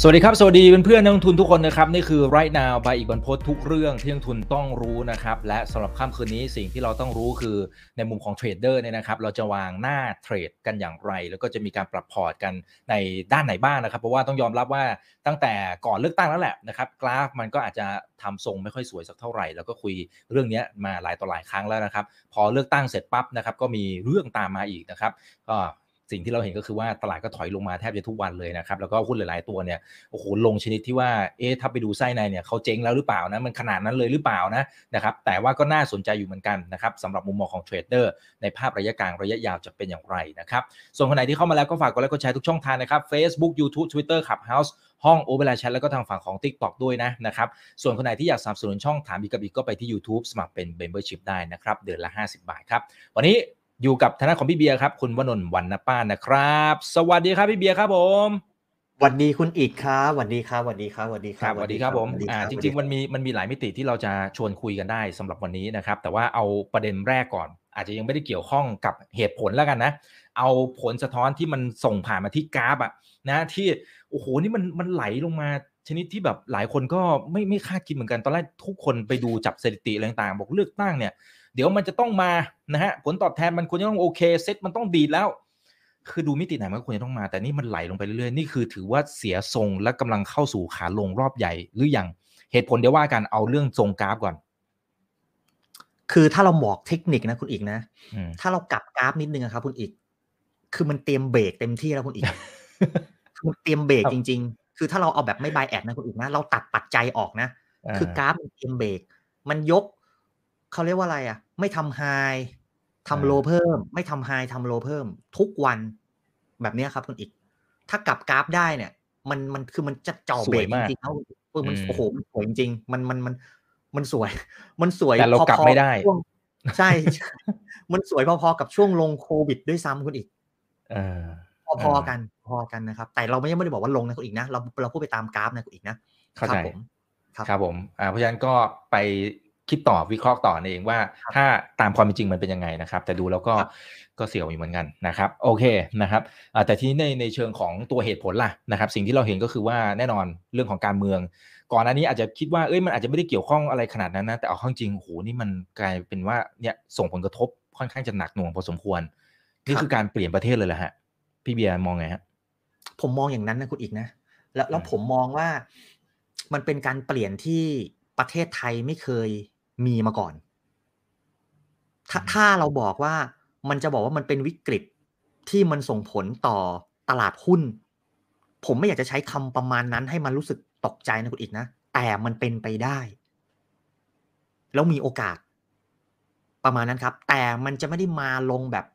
สวัสดีครับ สวัสดีเพื่อนๆนักลงทุนทุกคนนะครับ นี่คือ right now ไปอีกบรรพททุกเรื่องที่นักลงทุนต้องรู้นะครับ และสำหรับค่ำคืนนี้สิ่งที่เราต้องรู้คือในมุมของเทรดเดอร์เนี่ยนะครับ เราจะวางหน้าเทรดกันอย่างไร แล้วก็จะมีการปรับพอร์ตกันในด้านไหนบ้างนะครับ เพราะว่าต้องยอมรับว่าตั้งแต่ก่อนเลือกตั้งแล้วแหละนะครับกราฟมันก็อาจจะทำทรงไม่ค่อยสวยสักเท่าไหร่ แล้วก็คุยเรื่องนี้มาหลายต่อหลายครั้งแล้วนะครับ พอเลือกตั้งเสร็จปั๊บนะครับก็มีเรื่องตามมาอีกนะครับก็ สิ่งที่เราเห็นก็คือว่าตลาดก็ถอยลงมาแทบจะทุกวันเลยนะครับ แล้วก็หุ้นหลาย ๆ ตัวเนี่ยโอ้โหลงชนิดที่ว่าเอ๊ะถ้าไปดูไส้ในเนี่ยเขาเจ๊งแล้วหรือเปล่านะมันขนาดนั้นเลยหรือเปล่านะนะครับแต่ว่าก็น่าสนใจอยู่เหมือนกันนะครับสำหรับมุมมองของเทรดเดอร์ในภาพระยะกลางระยะยาวจะเป็นอย่างไรนะครับส่วนคนไหนที่เข้ามาแล้วก็ฝากกดไลค์กดแชร์ทุกช่องทางนะครับ Facebook YouTube Twitter Clubhouse ห้องโอเวอร์แชทแล้วก็ทางฝั่งของ TikTok ด้วยนะนะครับ ส่วนคนไหนที่อยากสนับสนุนช่องถามอีกกับอีกก็ไปที่ YouTube สมัครเป็น Membership ได้นะครับ เดือนละ 50 บาทครับ วันนี้ อยู่กับทนายของพี่เบียร์ครับ คุณวนนท์วันนป้านนะครับ สวัสดีครับพี่เบียร์ครับผมสวัสดีคุณอีกครับสวัสดีครับสวัสดีครับสวัสดีคครัรับบสวัสดีครับผมอ่าจริง ๆ มันมีมันมีหลายมิติที่เราจะชวนคุยกันได้สำหรับวันนี้นะครับ แต่ว่าเอาประเด็นแรกก่อน อาจจะยังไม่ได้เกี่ยวข้องกับเหตุผลแล้วกันนะ เอาผลสะท้อนที่มันส่งผ่านมาที่กราฟอะนะที่โอ้โหนี่มันมันไหลลงมาชนิดที่แบบหลายคนก็ไม่ไม่คาดคิดเหมือนกันตอนแรกทุกคนไปดูจับสถิติอะไรต่างๆบอกเลือกตั้งเนี่ย เดี๋ยวมันจะต้องมานะฮะผลตอบแทนมันควรจะต้องโอเคเซ็ตมันต้องดีแล้ว คือดูมิติไหนมันก็ควรจะต้องมา แต่นี่มันไหลลงไปเรื่อยๆนี่คือถือว่าเสียทรงและกำลังเข้าสู่ขาลงรอบใหญ่หรือยังเหตุผลเดี๋ยวว่ากันเอาเรื่องทรงกราฟก่อน คือถ้าเราบอกเทคนิคนะคุณอีกนะอืมถ้าเรากลับกราฟนิดนึงอะครับคุณอีก คือมันเตรียมเบรกเต็มที่แล้วคุณอีกคือมันเตรียมเบรกครับจริง ๆ คือถ้าเราเอาแบบไม่ bias นะคุณอีกนะเราตัดปัจจัยออกนะอ่าคือกราฟมันเตรียมเบรกมันยก เขาเรียกว่าอะไรอะ ไม่ทำ high ทำ low เพิ่ม ไม่ทำ high ทำ low เพิ่ม ทุกวันแบบเนี้ยครับคุณอีก ถ้ากลับกราฟได้เนี่ย มันมันคือมันจะจ่อเบรกจริงๆแล้วเออมันอืมโอ้โหมันสวยจริงๆมันมันมันมันสวย มันสวยแต่เรากลับพอๆไม่ได้ช่วงใช่ใช่ มันสวยพอๆกับช่วงลงโควิดด้วยซ้ำคุณอีกเออพอๆกันพอกันนะครับ แต่เราไม่ยังไม่ได้บอกว่าลงนะคุณอีกนะเราเราพูดไปตามกราฟนะคุณอีกนะเข้าครัใจผมครับครับผม อ่าเพราะฉะนั้นก็ไป คิดต่อวิเคราะห์ต่อเองว่า ถ้าตามความเป็นจริงมันเป็นยังไงนะครับ แต่ดูแล้วก็ครับก็เสียวอยู่เหมือนกันนะครับโอเคนะครับอ่าแต่ทีนี้ในในเชิงของตัวเหตุผลล่ะนะครับ สิ่งที่เราเห็นก็คือว่าแน่นอนเรื่องของการเมือง ก่อนอันนี้อาจจะคิดว่าเอ้ยมันอาจจะไม่ได้เกี่ยวข้องอะไรขนาดนั้นนะแต่เอาเข้าจริงโอ้โหนี่มันกลายเป็นว่าเนี่ยส่งผลกระทบค่อนข้างจะหนักหน่วงพอสมควรนี่คือการเปลี่ยนประเทศเลยแหละฮะพี่เบียร์มองไงฮะผมมองอย่างนั้นนะคุณอีกนะ แล้วแล้วอืมผมมองว่ามันเป็นการเปลี่ยนที่ประเทศไทยไม่เคย มีมาก่อน ถ้าถ้าเราบอกว่ามันจะบอกว่ามันเป็นวิกฤตที่มันส่งผลต่อตลาดหุ้น ผมไม่อยากจะใช้คำประมาณนั้นให้มันรู้สึกตกใจนะคุณอีกนะ แต่มันเป็นไปได้ แล้วมีโอกาส ประมาณนั้นครับ แต่มันจะไม่ได้มาลงแบบ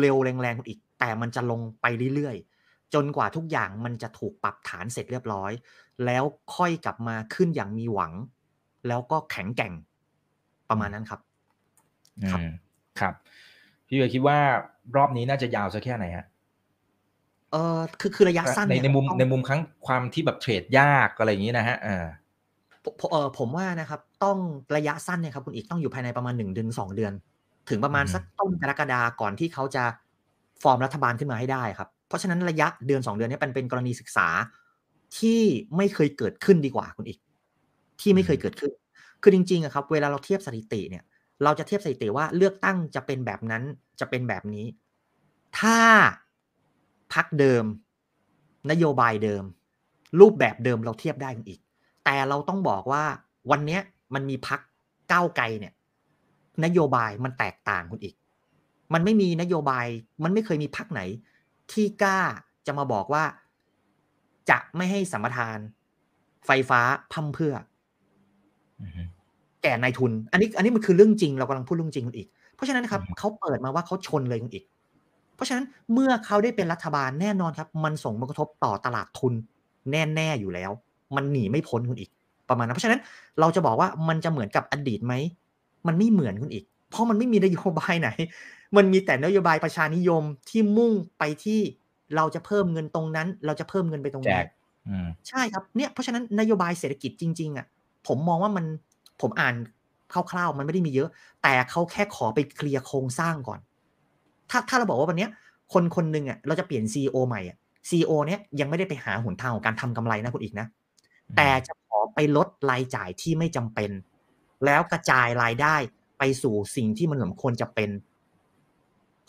เร็วๆแรงๆคุณอีก แต่มันจะลงไปเรื่อยๆ จนกว่าทุกอย่างมันจะถูกปรับฐานเสร็จเรียบร้อย แล้วค่อยกลับมาขึ้นอย่างมีหวัง แล้วก็แข็งแกร่งประมาณนั้นครับ ครับอืมครับพี่เบียร์คิดว่ารอบนี้น่าจะยาวสักแค่ไหนฮะเออคือคือระยะสั้นในเยในมุมต้องในมุมครั้งความที่แบบเทรดยากอะไรอย่างนี้นะฮะอ่าผมเออผมว่านะครับ ต้องระยะสั้นเนี่ยครับคุณอีกต้องอยู่ภายในประมาณหนึ่งเดือนสองเดือน ถึงประมาณอืมสักต้นกรกฎาก่อนที่เขาจะฟอร์มรัฐบาลขึ้นมาให้ได้ครับ เพราะฉะนั้นระยะเดือนสองเดือนเนี้เป็นเป็นกรณีศึกษาที่ไม่เคยเกิดขึ้นดีกว่าคุณอีก ที่ไม่เคยเกิดขึ้น คือจริงๆอะครับ เวลาเราเทียบสถิติเนี่ย เราจะเทียบสถิติว่าเลือกตั้งจะเป็นแบบนั้นจะเป็นแบบนี้ ถ้าพักเดิม นโยบายเดิม รูปแบบเดิมเราเทียบได้กันอีก แต่เราต้องบอกว่าวันเนี้ยมันมีพักก้าวไกลเนี่ย นโยบายมันแตกต่างคุณอีก มันไม่มีนโยบายมันไม่เคยมีพักไหน ที่กล้าจะมาบอกว่า จะไม่ให้สัมปทาน ไฟฟ้าพั่มเพรื่ออือฮึ แก่นายทุน อันนี้ อันนี้มันคือเรื่องจริงเรากำลังพูดเรื่องจริงคุณอีก เพราะฉะนั้นนะครับอืมเขาเปิดมาว่าเขาชนเลยคุณอีก เพราะฉะนั้นเมื่อเขาได้เป็นรัฐบาลแน่นอนครับ มันส่งผลกระทบต่อตลาดทุนแน่ๆอยู่แล้ว มันหนีไม่พ้นคุณอีก ประมาณนั้นเพราะฉะนั้นเราจะบอกว่ามันจะเหมือนกับอดีตไหมมันไม่เหมือนคุณอีก เพราะมันไม่มีนโยบายไหน มันมีแต่นโยบายประชานิยมที่มุ่งไปที่เราจะเพิ่มเงินตรงนั้น เราจะเพิ่มเงินไปตรงแจนี้กอืมใช่ครับเนี่ยเพราะฉะนั้นนโยบายเศรษฐกิจจริงๆอะ ผมมองว่ามันผมอ่านคร่าวๆมันไม่ได้มีเยอะ แต่เขาแค่ขอไปเคลียร์โครงสร้างก่อน ถ้าถ้าเราบอกว่าวันเนี้ยคนคนหนึ่งอะเราจะเปลี่ยนซีอใหม่อะซีอเนี้ยยังไม่ได้ไปหาหนทางของการทำกำไรนะคุณอีกนะ แต่จะขอไปลดรายจ่ายที่ไม่จำเป็น แล้วกระจายรายได้ไปสู่สิ่งที่มันสมควรจะเป็น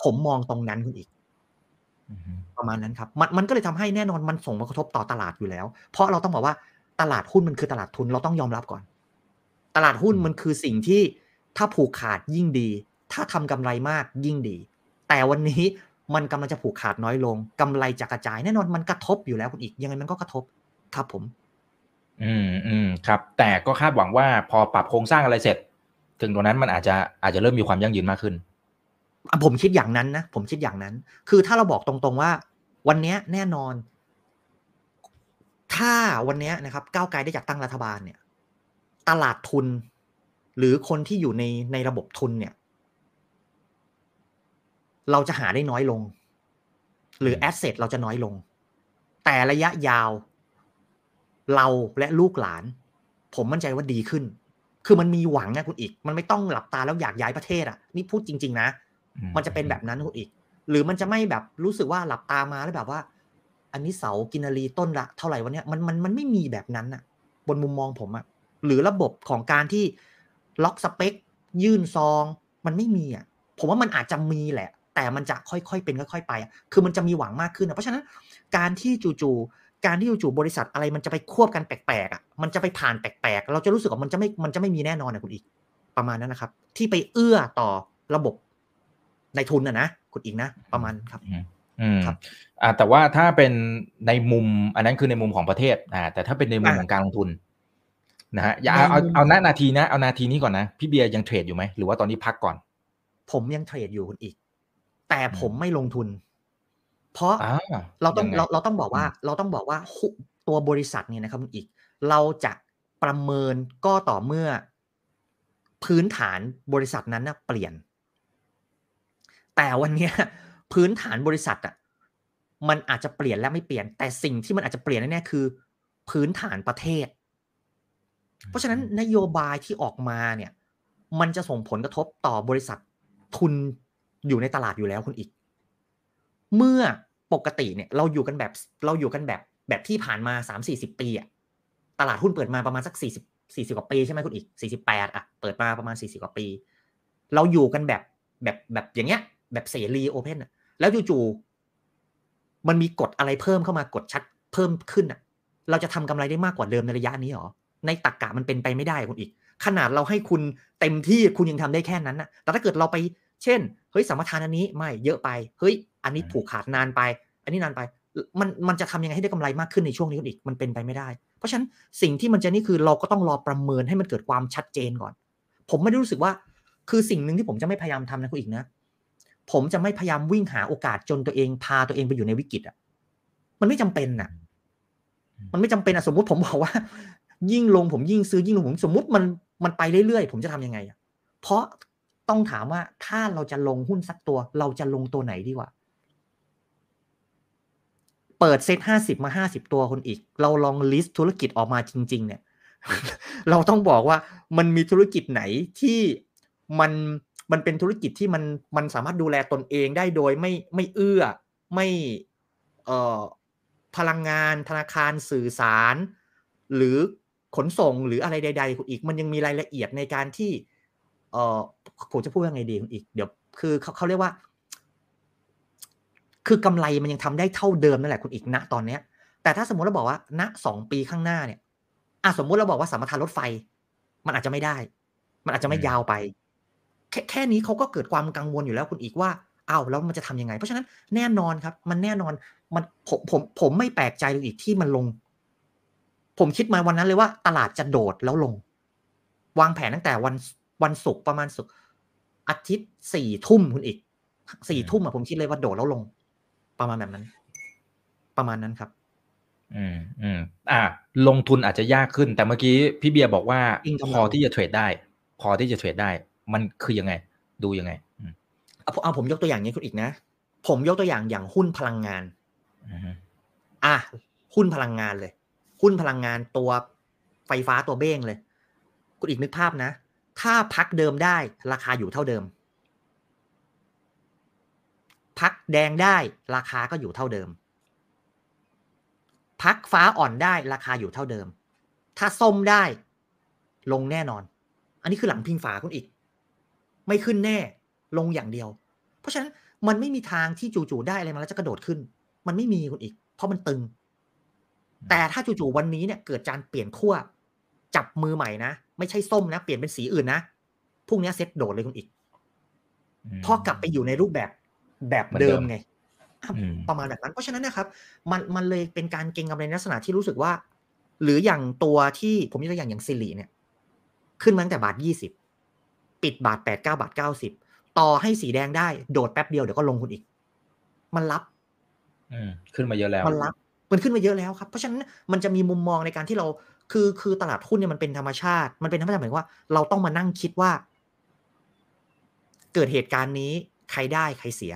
ผมมองตรงนั้นคุณอีกอืมประมาณนั้นครับ มันมันก็เลยทำให้แน่นอนมันส่งผลกระทบต่อตลาดอยู่แล้ว เพราะเราต้องบอกว่า ตลาดหุ้นมันคือตลาดทุนเราต้องยอมรับก่อน ตลาดหุ้นมันคือสิ่งที่ถ้าผูกขาดยิ่งดี ถ้าทำกำไรมากยิ่งดี แต่วันนี้มันกำลังจะผูกขาดน้อยลงกำไรจะกระจายแน่นอนมันกระทบอยู่แล้วคุณอีก ยังไงมันก็กระทบครับผม อืมอืมครับ แต่ก็คาดหวังว่าพอปรับโครงสร้างอะไรเสร็จ ถึงตรงนั้นมันอาจจะอาจจะเริ่มมีความยั่งยืนมากขึ้นอะผมคิดอย่างนั้นนะผมคิดอย่างนั้น คือถ้าเราบอกตรงๆว่า วันเนี้ยแน่นอน ถ้าวันเนี้ยนะครับก้าวไกลได้จัดตั้งรัฐบาลเนี่ย ตลาดทุน หรือคนที่อยู่ในในระบบทุนเนี่ย เราจะหาได้น้อยลง หรือแอสเซทเราจะน้อยลง แต่ระยะยาว เราและลูกหลาน ผมมั่นใจว่าดีขึ้น คือมันมีหวังนะคุณอีก มันไม่ต้องหลับตาแล้วอยากย้ายประเทศอะนี่พูดจริง ๆ นะอืมมันจะเป็นแบบนั้นคุณอีก หรือมันจะไม่แบบรู้สึกว่าหลับตามาแล้วแบบว่า อันนี้เสากินารีต้นละเท่าไหร่วันนี้มันมันมันไม่มีแบบนั้นอะบนมุมมองผมอะหรือระบบของการที่ล็อกสเปค ยื่นซอง มันไม่มีอะผมว่ามันอาจจะมีแหละ แต่มันจะค่อยๆเป็นค่อยๆไปอะคือมันจะมีหวังมากขึ้นอะเพราะฉะนั้นการที่จู่ๆการที่จู่ๆบริษัทอะไรมันจะไปควบกันแปลกๆอะมันจะไปผ่านแปลกๆ เราจะรู้สึกว่ามันจะไม่มันจะไม่มีแน่นอนนะคุณอีกประมาณนั้นนะครับ ที่ไปเอื้อต่อระบบในทุนนะนะคุณอีกนะประมาณครับ ครับอ่าแต่ว่าถ้าเป็นในมุม อันนั้นคือในมุมของประเทศอ่าแต่ถ้าเป็นในมุมอะของการลงทุนนะฮะอย่าเอาเอาในมุมเอาหน้านาทีนะเอานาทีนี้ก่อนนะพี่เบียร์ยังเทรดอยู่ไหมหรือว่าตอนนี้พักก่อน ผมยังเทรดอยู่คุณอีก แต่อืมผมไม่ลงทุน เพราะอ่าเราต้องยังไงเราเราต้องบอกว่าอืมเราต้องบอกว่าหุ้นตัวบริษัทเนี่ยนะครับคุณอีก เราจะประเมินก็ต่อเมื่อ พื้นฐานบริษัทนั้นนะเปลี่ยน แต่วันเนี้ย พื้นฐานบริษัทอะมันอาจจะเปลี่ยนและไม่เปลี่ยน แต่สิ่งที่มันอาจจะเปลี่ยนแน่ๆคือ พื้นฐานประเทศ เพราะฉะนั้นนโยบายที่ออกมาเนี่ย มันจะส่งผลกระทบต่อบริษัททุนอยู่ในตลาดอยู่แล้วคุณอีก เมื่อปกติเนี่ยเราอยู่กันแบบเราอยู่กันแบบแบบที่ผ่านมาสามสี่สิบปีอะตลาดหุ้นเปิดมาประมาณสักสี่สิบสี่สิบกว่าปีใช่ไหมคุณอีกสี่สิบแปดอะเปิดมาประมาณสี่สิบกว่าปี เราอยู่กันแบบแบบแบบอย่างเงี้ย แบบเสรีโอเพนอะแล้วจู่ๆมันมีกฎอะไรเพิ่มเข้ามากฎชัดเพิ่มขึ้นอะเราจะทำกำไรได้มากกว่าเดิมในระยะนี้หรอ ในตักกะมันเป็นไปไม่ได้คุณอีก ขนาดเราให้คุณเต็มที่คุณยังทำได้แค่นั้นนะแต่ถ้าเกิดเราไป เช่น เฮ้ยสมปทานอันนี้ไม่เยอะไป เฮ้ย อันนี้ผูกขาดนานไป อันนี้นานไป มันมันจะทำยังไงให้ได้กำไรมากขึ้นในช่วงนี้คุณอีก มันเป็นไปไม่ได้ เพราะฉะนั้นสิ่งที่มันจะนี่คือเราก็ต้องรอประเมินให้มันเกิดความชัดเจนก่อน ผมไม่ได้รู้สึกว่า คือสิ่งหนึ่งที่ผมจะไม่พยายามทำนะคุณอีกนะ ผมจะไม่พยายามวิ่งหาโอกาสจนตัวเองพาตัวเองไปอยู่ในวิกฤตอะ มันไม่จำเป็นอะ มันไม่จำเป็นอะสมมุติผมบอกว่า ยิ่งลงผมยิ่งซื้อยิ่งลงผมสมมุติมันมันไปเรื่อยๆผมจะทำยังไงอะ เพราะต้องถามว่าถ้าเราจะลงหุ้นสักตัว เราจะลงตัวไหนดีกว่า เปิดเซ็ตห้าสิบมาห้าสิบตัวคนอีก เราลองลิสต์ธุรกิจออกมาจริง ๆ เนี่ย เราต้องบอกว่ามันมีธุรกิจไหนที่มัน มันเป็นธุรกิจที่มันมันสามารถดูแลตนเองได้โดยไม่ไม่เอื้อไม่เอ่อพลังงานธนาคารสื่อสาร หรือขนส่งหรืออะไรใด ๆ อีก มันยังมีรายละเอียดในการที่เอ่อผมจะพูดยังไงดีคุณอีก เดี๋ยวคือเขาเขาเรียกว่า คือกำไรมันยังทำได้เท่าเดิมนั่นแหละคุณอีกณตอนเนี้ย แต่ถ้าสมมติเราบอกว่าณสองปีข้างหน้าเนี่ยอะสมมุติเราบอกว่าสัมปทานรถไฟ มันอาจจะไม่ได้ มันอาจจะไม่อืมยาวไป แค่แค่นี้เขาก็เกิดความกังวลอยู่แล้วคุณอีกว่าอ้าวแล้วมันจะทำยังไง เพราะฉะนั้นแน่นอนครับ มันแน่นอนมันผมผมผมไม่แปลกใจเลยอีกที่มันลง ผมคิดมาวันนั้นเลยว่าตลาดจะโดดแล้วลง วางแผนตั้งแต่วันวันศุกร์ประมาณศุกร์อาทิตย์สี่ทุ่มคุณอีกสี่ทุ่มอะผมคิดเลยว่าโดดแล้วลง ประมาณแบบนั้น ประมาณนั้นครับ อืมอืมอ่า ลงทุนอาจจะยากขึ้น แต่เมื่อกี้พี่เบียร์บอกว่าจริงครับพอที่จะเทรดได้ พอที่จะเทรดได้ มันคือยังไง ดูยังไงอืมเอาเอาผมยกตัวอย่างนี้คุณอีกนะ ผมยกตัวอย่างอย่างหุ้นพลังงานอืมอะหุ้นพลังงานเลย หุ้นพลังงานตัวไฟฟ้าตัวเบ้งเลย คุณอีกนึกภาพนะ ถ้าพักเดิมได้ราคาอยู่เท่าเดิม พักแดงได้ราคาก็อยู่เท่าเดิม พักฟ้าอ่อนได้ราคาอยู่เท่าเดิม ถ้าส้มได้ลงแน่นอน อันนี้คือหลังพิงฝาคุณอีก ไม่ขึ้นแน่ลงอย่างเดียว เพราะฉะนั้นมันไม่มีทางที่จู่ๆได้อะไรมาแล้วจะกระโดดขึ้น มันไม่มีคุณอีก เพราะมันตึง แต่ถ้าจู่ๆวันนี้เนี่ยเกิดการเปลี่ยนขั้วจับมือใหม่นะ ไม่ใช่ส้มนะ เปลี่ยนเป็นสีอื่นนะพรุ่งนี้เซ็ตโดดเลยคุณอีกมพอกลับไปอยู่ในรูปแบบแบบเหมือนเดิเดิมมไงอืมประมาณแบบนั้น เพราะฉะนั้นนะครับ มันมันเลยเป็นการเก็งกำไรในลักษณะที่รู้สึกว่า หรืออย่างตัวที่ผมยกตัวอย่างอย่างซิลีเนี่ย ขึ้นมาตั้งแต่บาทยี่สิบ ปิดบาทแปดเก้าบาทเก้าสิบต่อให้สีแดงได้โดดแป๊บเดียวเดี๋ยวก็ลงคุณอีก มันรับอืมขึ้นมาเยอะแล้วมันรับ มันขึ้นมาเยอะแล้วครับ เพราะฉะนั้นมันจะมีมุมมองในการที่เราคือคือตลาดหุ้นเนี่ยมันเป็นธรรมชาติ มันเป็นธรรมชาติหมายถึงว่า เราต้องมานั่งคิดว่า เกิดเหตุการณ์นี้ใครได้ใครเสีย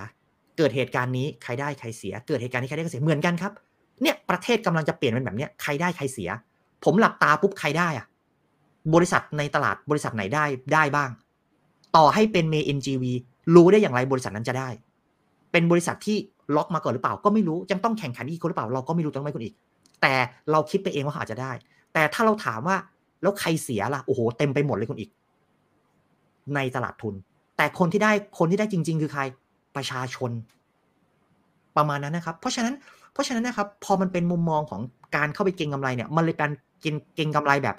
เกิดเหตุการณ์นี้ใครได้ใครเสีย เกิดเหตุการณ์นี้ใครได้ใครเสียเหมือนกันครับ เนี่ยประเทศกำลังจะเปลี่ยนเป็นแบบเนี้ยใครได้ใครเสีย ผมหลับตาปุ๊บใครได้อะบริษัทในตลาดบริษัทไหนได้ได้บ้าง ต่อให้เป็นเม NGV รู้ได้อย่างไรบริษัทนั้นจะได้ เป็นบริษัทที่ล็อกมาก่อนหรือเปล่าก็ไม่รู้ยังต้องแข่งขันอีกคนหรือเปล่าเราก็ไม่รู้ต้องไม่คนอีก แต่เราคิดไปเองว่าอาจจะได้ แต่ถ้าเราถามว่าแล้วใครเสียล่ะโอ้โหเต็มไปหมดเลยคนอีก ในตลาดทุน แต่คนที่ได้คนที่ได้จริง ๆ คือใครประชาชน ประมาณนั้นนะครับ เพราะฉะนั้นเพราะฉะนั้นนะครับ พอมันเป็นมุมมองของการเข้าไปเก็งกำไรเนี่ย มันเลยเป็นเก็งเก็งกำไรแบบ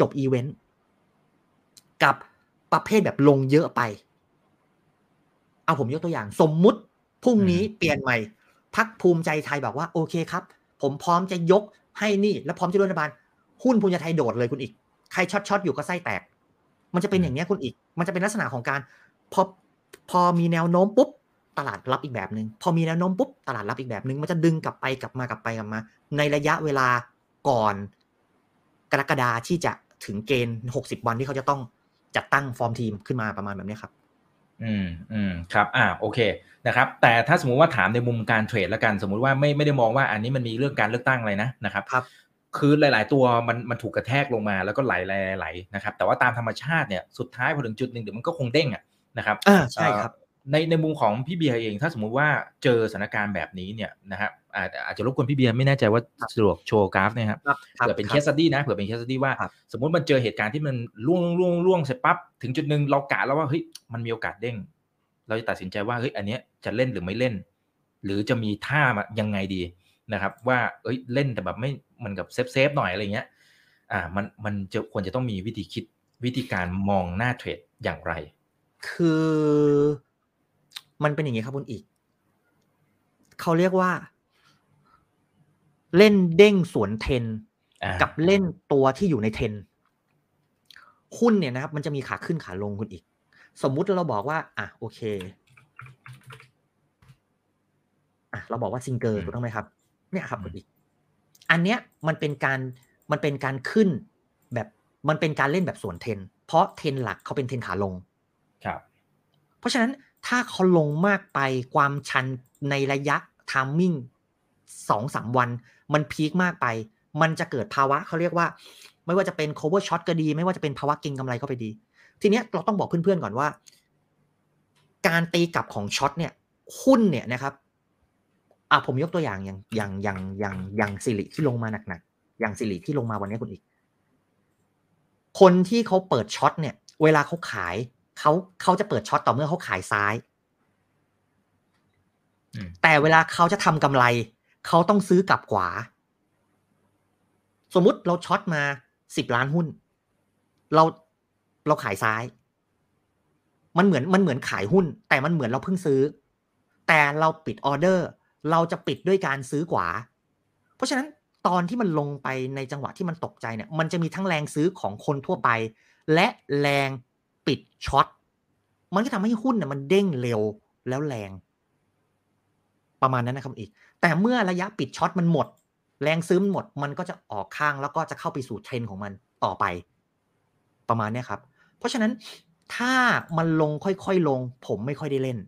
จบอีเวนต์กับ ประเภทแบบลงเยอะไป เอาผมยกตัวอย่าง สมมุติพรุ่งนี้เปลี่ยนใหม่พรรคภูมิใจไทยบอกว่าโอเคครับ ผมพร้อมจะยกให้นี่ แล้วพร้อมจะร่วมรัฐบาล หุ้นภูมิใจไทยโดดเลยคุณอีก ใคร short short อยู่ก็ไส้แตก มันจะเป็นอย่างเนี้ยคุณอีก มันจะเป็นลักษณะของการ พอพอมีแนวโน้มปุ๊บตลาดรับอีกแบบหนึ่งพอมีแนวโน้มปุ๊บตลาดรับอีกแบบหนึ่งมันจะดึงกลับไปกลับมากลับไปกลับมา ในระยะเวลาก่อน กรกฎาที่จะถึงเกณฑ์หกสิบวันที่เขาจะต้อง จัดตั้งฟอร์มทีมขึ้นมาประมาณแบบนี้ครับอืมอืมครับอ่าโอเคนะครับ แต่ถ้าสมมุติว่าถามในมุมการเทรดแล้วกัน สมมุติว่าไม่ไม่ได้มองว่าอันนี้มันมีเรื่องการเลือกตั้งอะไรนะนะครับครับคือหลาย ๆ ตัวมันมันถูกกระแทกลงมาแล้วก็ไหลไหลไหลไหลนะครับ แต่ว่าตามธรรมชาติเนี่ยสุดท้ายพอถึงจุดหนึ่งเดี๋ยวมันก็คงเด้งอะนะครับอ่าใช่ครับเอ่อ ในในมุมของพี่เบียร์เอง ถ้าสมมุติว่าเจอสถานการณ์แบบนี้เนี่ยนะครับอาจอาจจะรบกวนพี่เบียร์ไม่แน่ใจว่าสะดวกโชว์กราฟเนะครับครับครับเผื่อเป็นคเครับ study นะเผื่อเป็น case study ว่าครับสมมติมันเจอเหตุการณ์ที่มันร่วงร่วงร่วงเสร็จปั๊บถึงจุดหนึ่งเรากะแล้วว่าเฮ้ยมันมีโอกาสเด้ง เราจะตัดสินใจว่าเฮ้ยอันเนี้ยจะเล่นหรือไม่เล่น หรือจะมีท่ามายังไงดีนะครับ ว่าเอ้ยเล่นแต่แบบไม่เหมันกับ safe safe หน่อยอะไรเงี้ยอ่ามันมันจะควรจะต้องมีวิธีคิดวิธีการมองหน้าเทรดอย่างไร คือ มันเป็นอย่างนี้ครับคุณอีก เขาเรียกว่า เล่นเด้งสวนเทรนอ่ากับเล่นตัวที่อยู่ในเทรนหุ้นเนี่ยนะครับ มันจะมีขาขึ้นขาลงคุณอีก สมมุติเราบอกว่า อะโอเคอะเราบอกว่าซิงเกอร์ถูกต้องไหมครับ เนี่ยครับคุณอีก อันเนี้ยมันเป็นการมันเป็นการขึ้นแบบมันเป็นการเล่นแบบสวนเทรนเพราะเทรนหลักเขาเป็นเทรนขาลง ครับ เพราะฉะนั้น ถ้าเขาลงมากไปความชันในระยะtiming สองสามวัน มัน peak มากไป มันจะเกิดภาวะเขาเรียกว่า ไม่ว่าจะเป็น cover short ก็ดี ไม่ว่าจะเป็นภาวะเก็งกำไรก็ไปดี ทีเนี้ยเราต้องบอกเพื่อนๆก่อนว่า การตีกลับของ short เนี่ยหุ้นเนี่ยนะครับอะผมยกตัวอย่างอย่างอย่างอย่างอย่างอย่างสิริที่ลงมาหนักๆอย่างสิริที่ลงมาวันนี้คุณอีก คนที่เขาเปิด short เนี่ย เวลาเขาขาย เขาเขาจะเปิดช็อตต่อเมื่อเขาขายซ้ายอืมแต่เวลาเขาจะทำกำไร เขาต้องซื้อกลับขวา สมมุติเราช็อตมาสิบล้านหุ้น เราเราขายซ้าย มันเหมือนมันเหมือนขายหุ้น แต่มันเหมือนเราเพิ่งซื้อ แต่เราปิดออเดอร์ เราจะปิดด้วยการซื้อขวา เพราะฉะนั้นตอนที่มันลงไปในจังหวะที่มันตกใจเนี่ย มันจะมีทั้งแรงซื้อของคนทั่วไป และแรง ปิดช็อตมันก็ทำให้หุ้นเนี่ยมันเด้งเร็วแล้วแรง ประมาณนั้นนะครับอีก แต่เมื่อระยะปิดช็อตมันหมด แรงซื้อมันหมด มันก็จะออกข้างแล้วก็จะเข้าไปสู่เทรนของมันต่อไป ประมาณนี้ครับ เพราะฉะนั้นถ้ามันลงค่อยๆลง ผมไม่ค่อยได้เล่น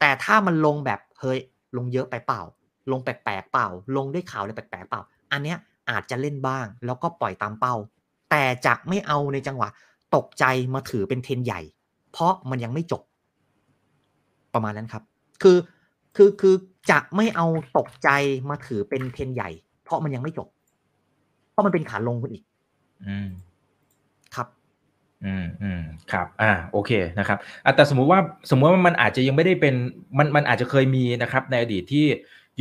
แต่ถ้ามันลงแบบเฮ้ยลงเยอะไปเปล่า ลงแปลกๆเปล่า ลงด้วยข่าวอะไรแปลกๆเปล่า อันเนี้ยอาจจะเล่นบ้าง แล้วก็ปล่อยตามเป้า แต่จะไม่เอาในจังหวะ ตกใจมาถือเป็นเทรนใหญ่ เพราะมันยังไม่จบ ประมาณนั้นครับ คือคือคือจะไม่เอาตกใจมาถือเป็นเทรนใหญ่ เพราะมันยังไม่จบ เพราะมันเป็นขาลงคุณอีก อืมครับ อืมอืมครับ อ่า โอเคนะครับอะแต่สมมุติว่าสมมุติว่ามันอาจจะยังไม่ได้เป็นมันมันอาจจะเคยมีนะครับ ในอดีตที่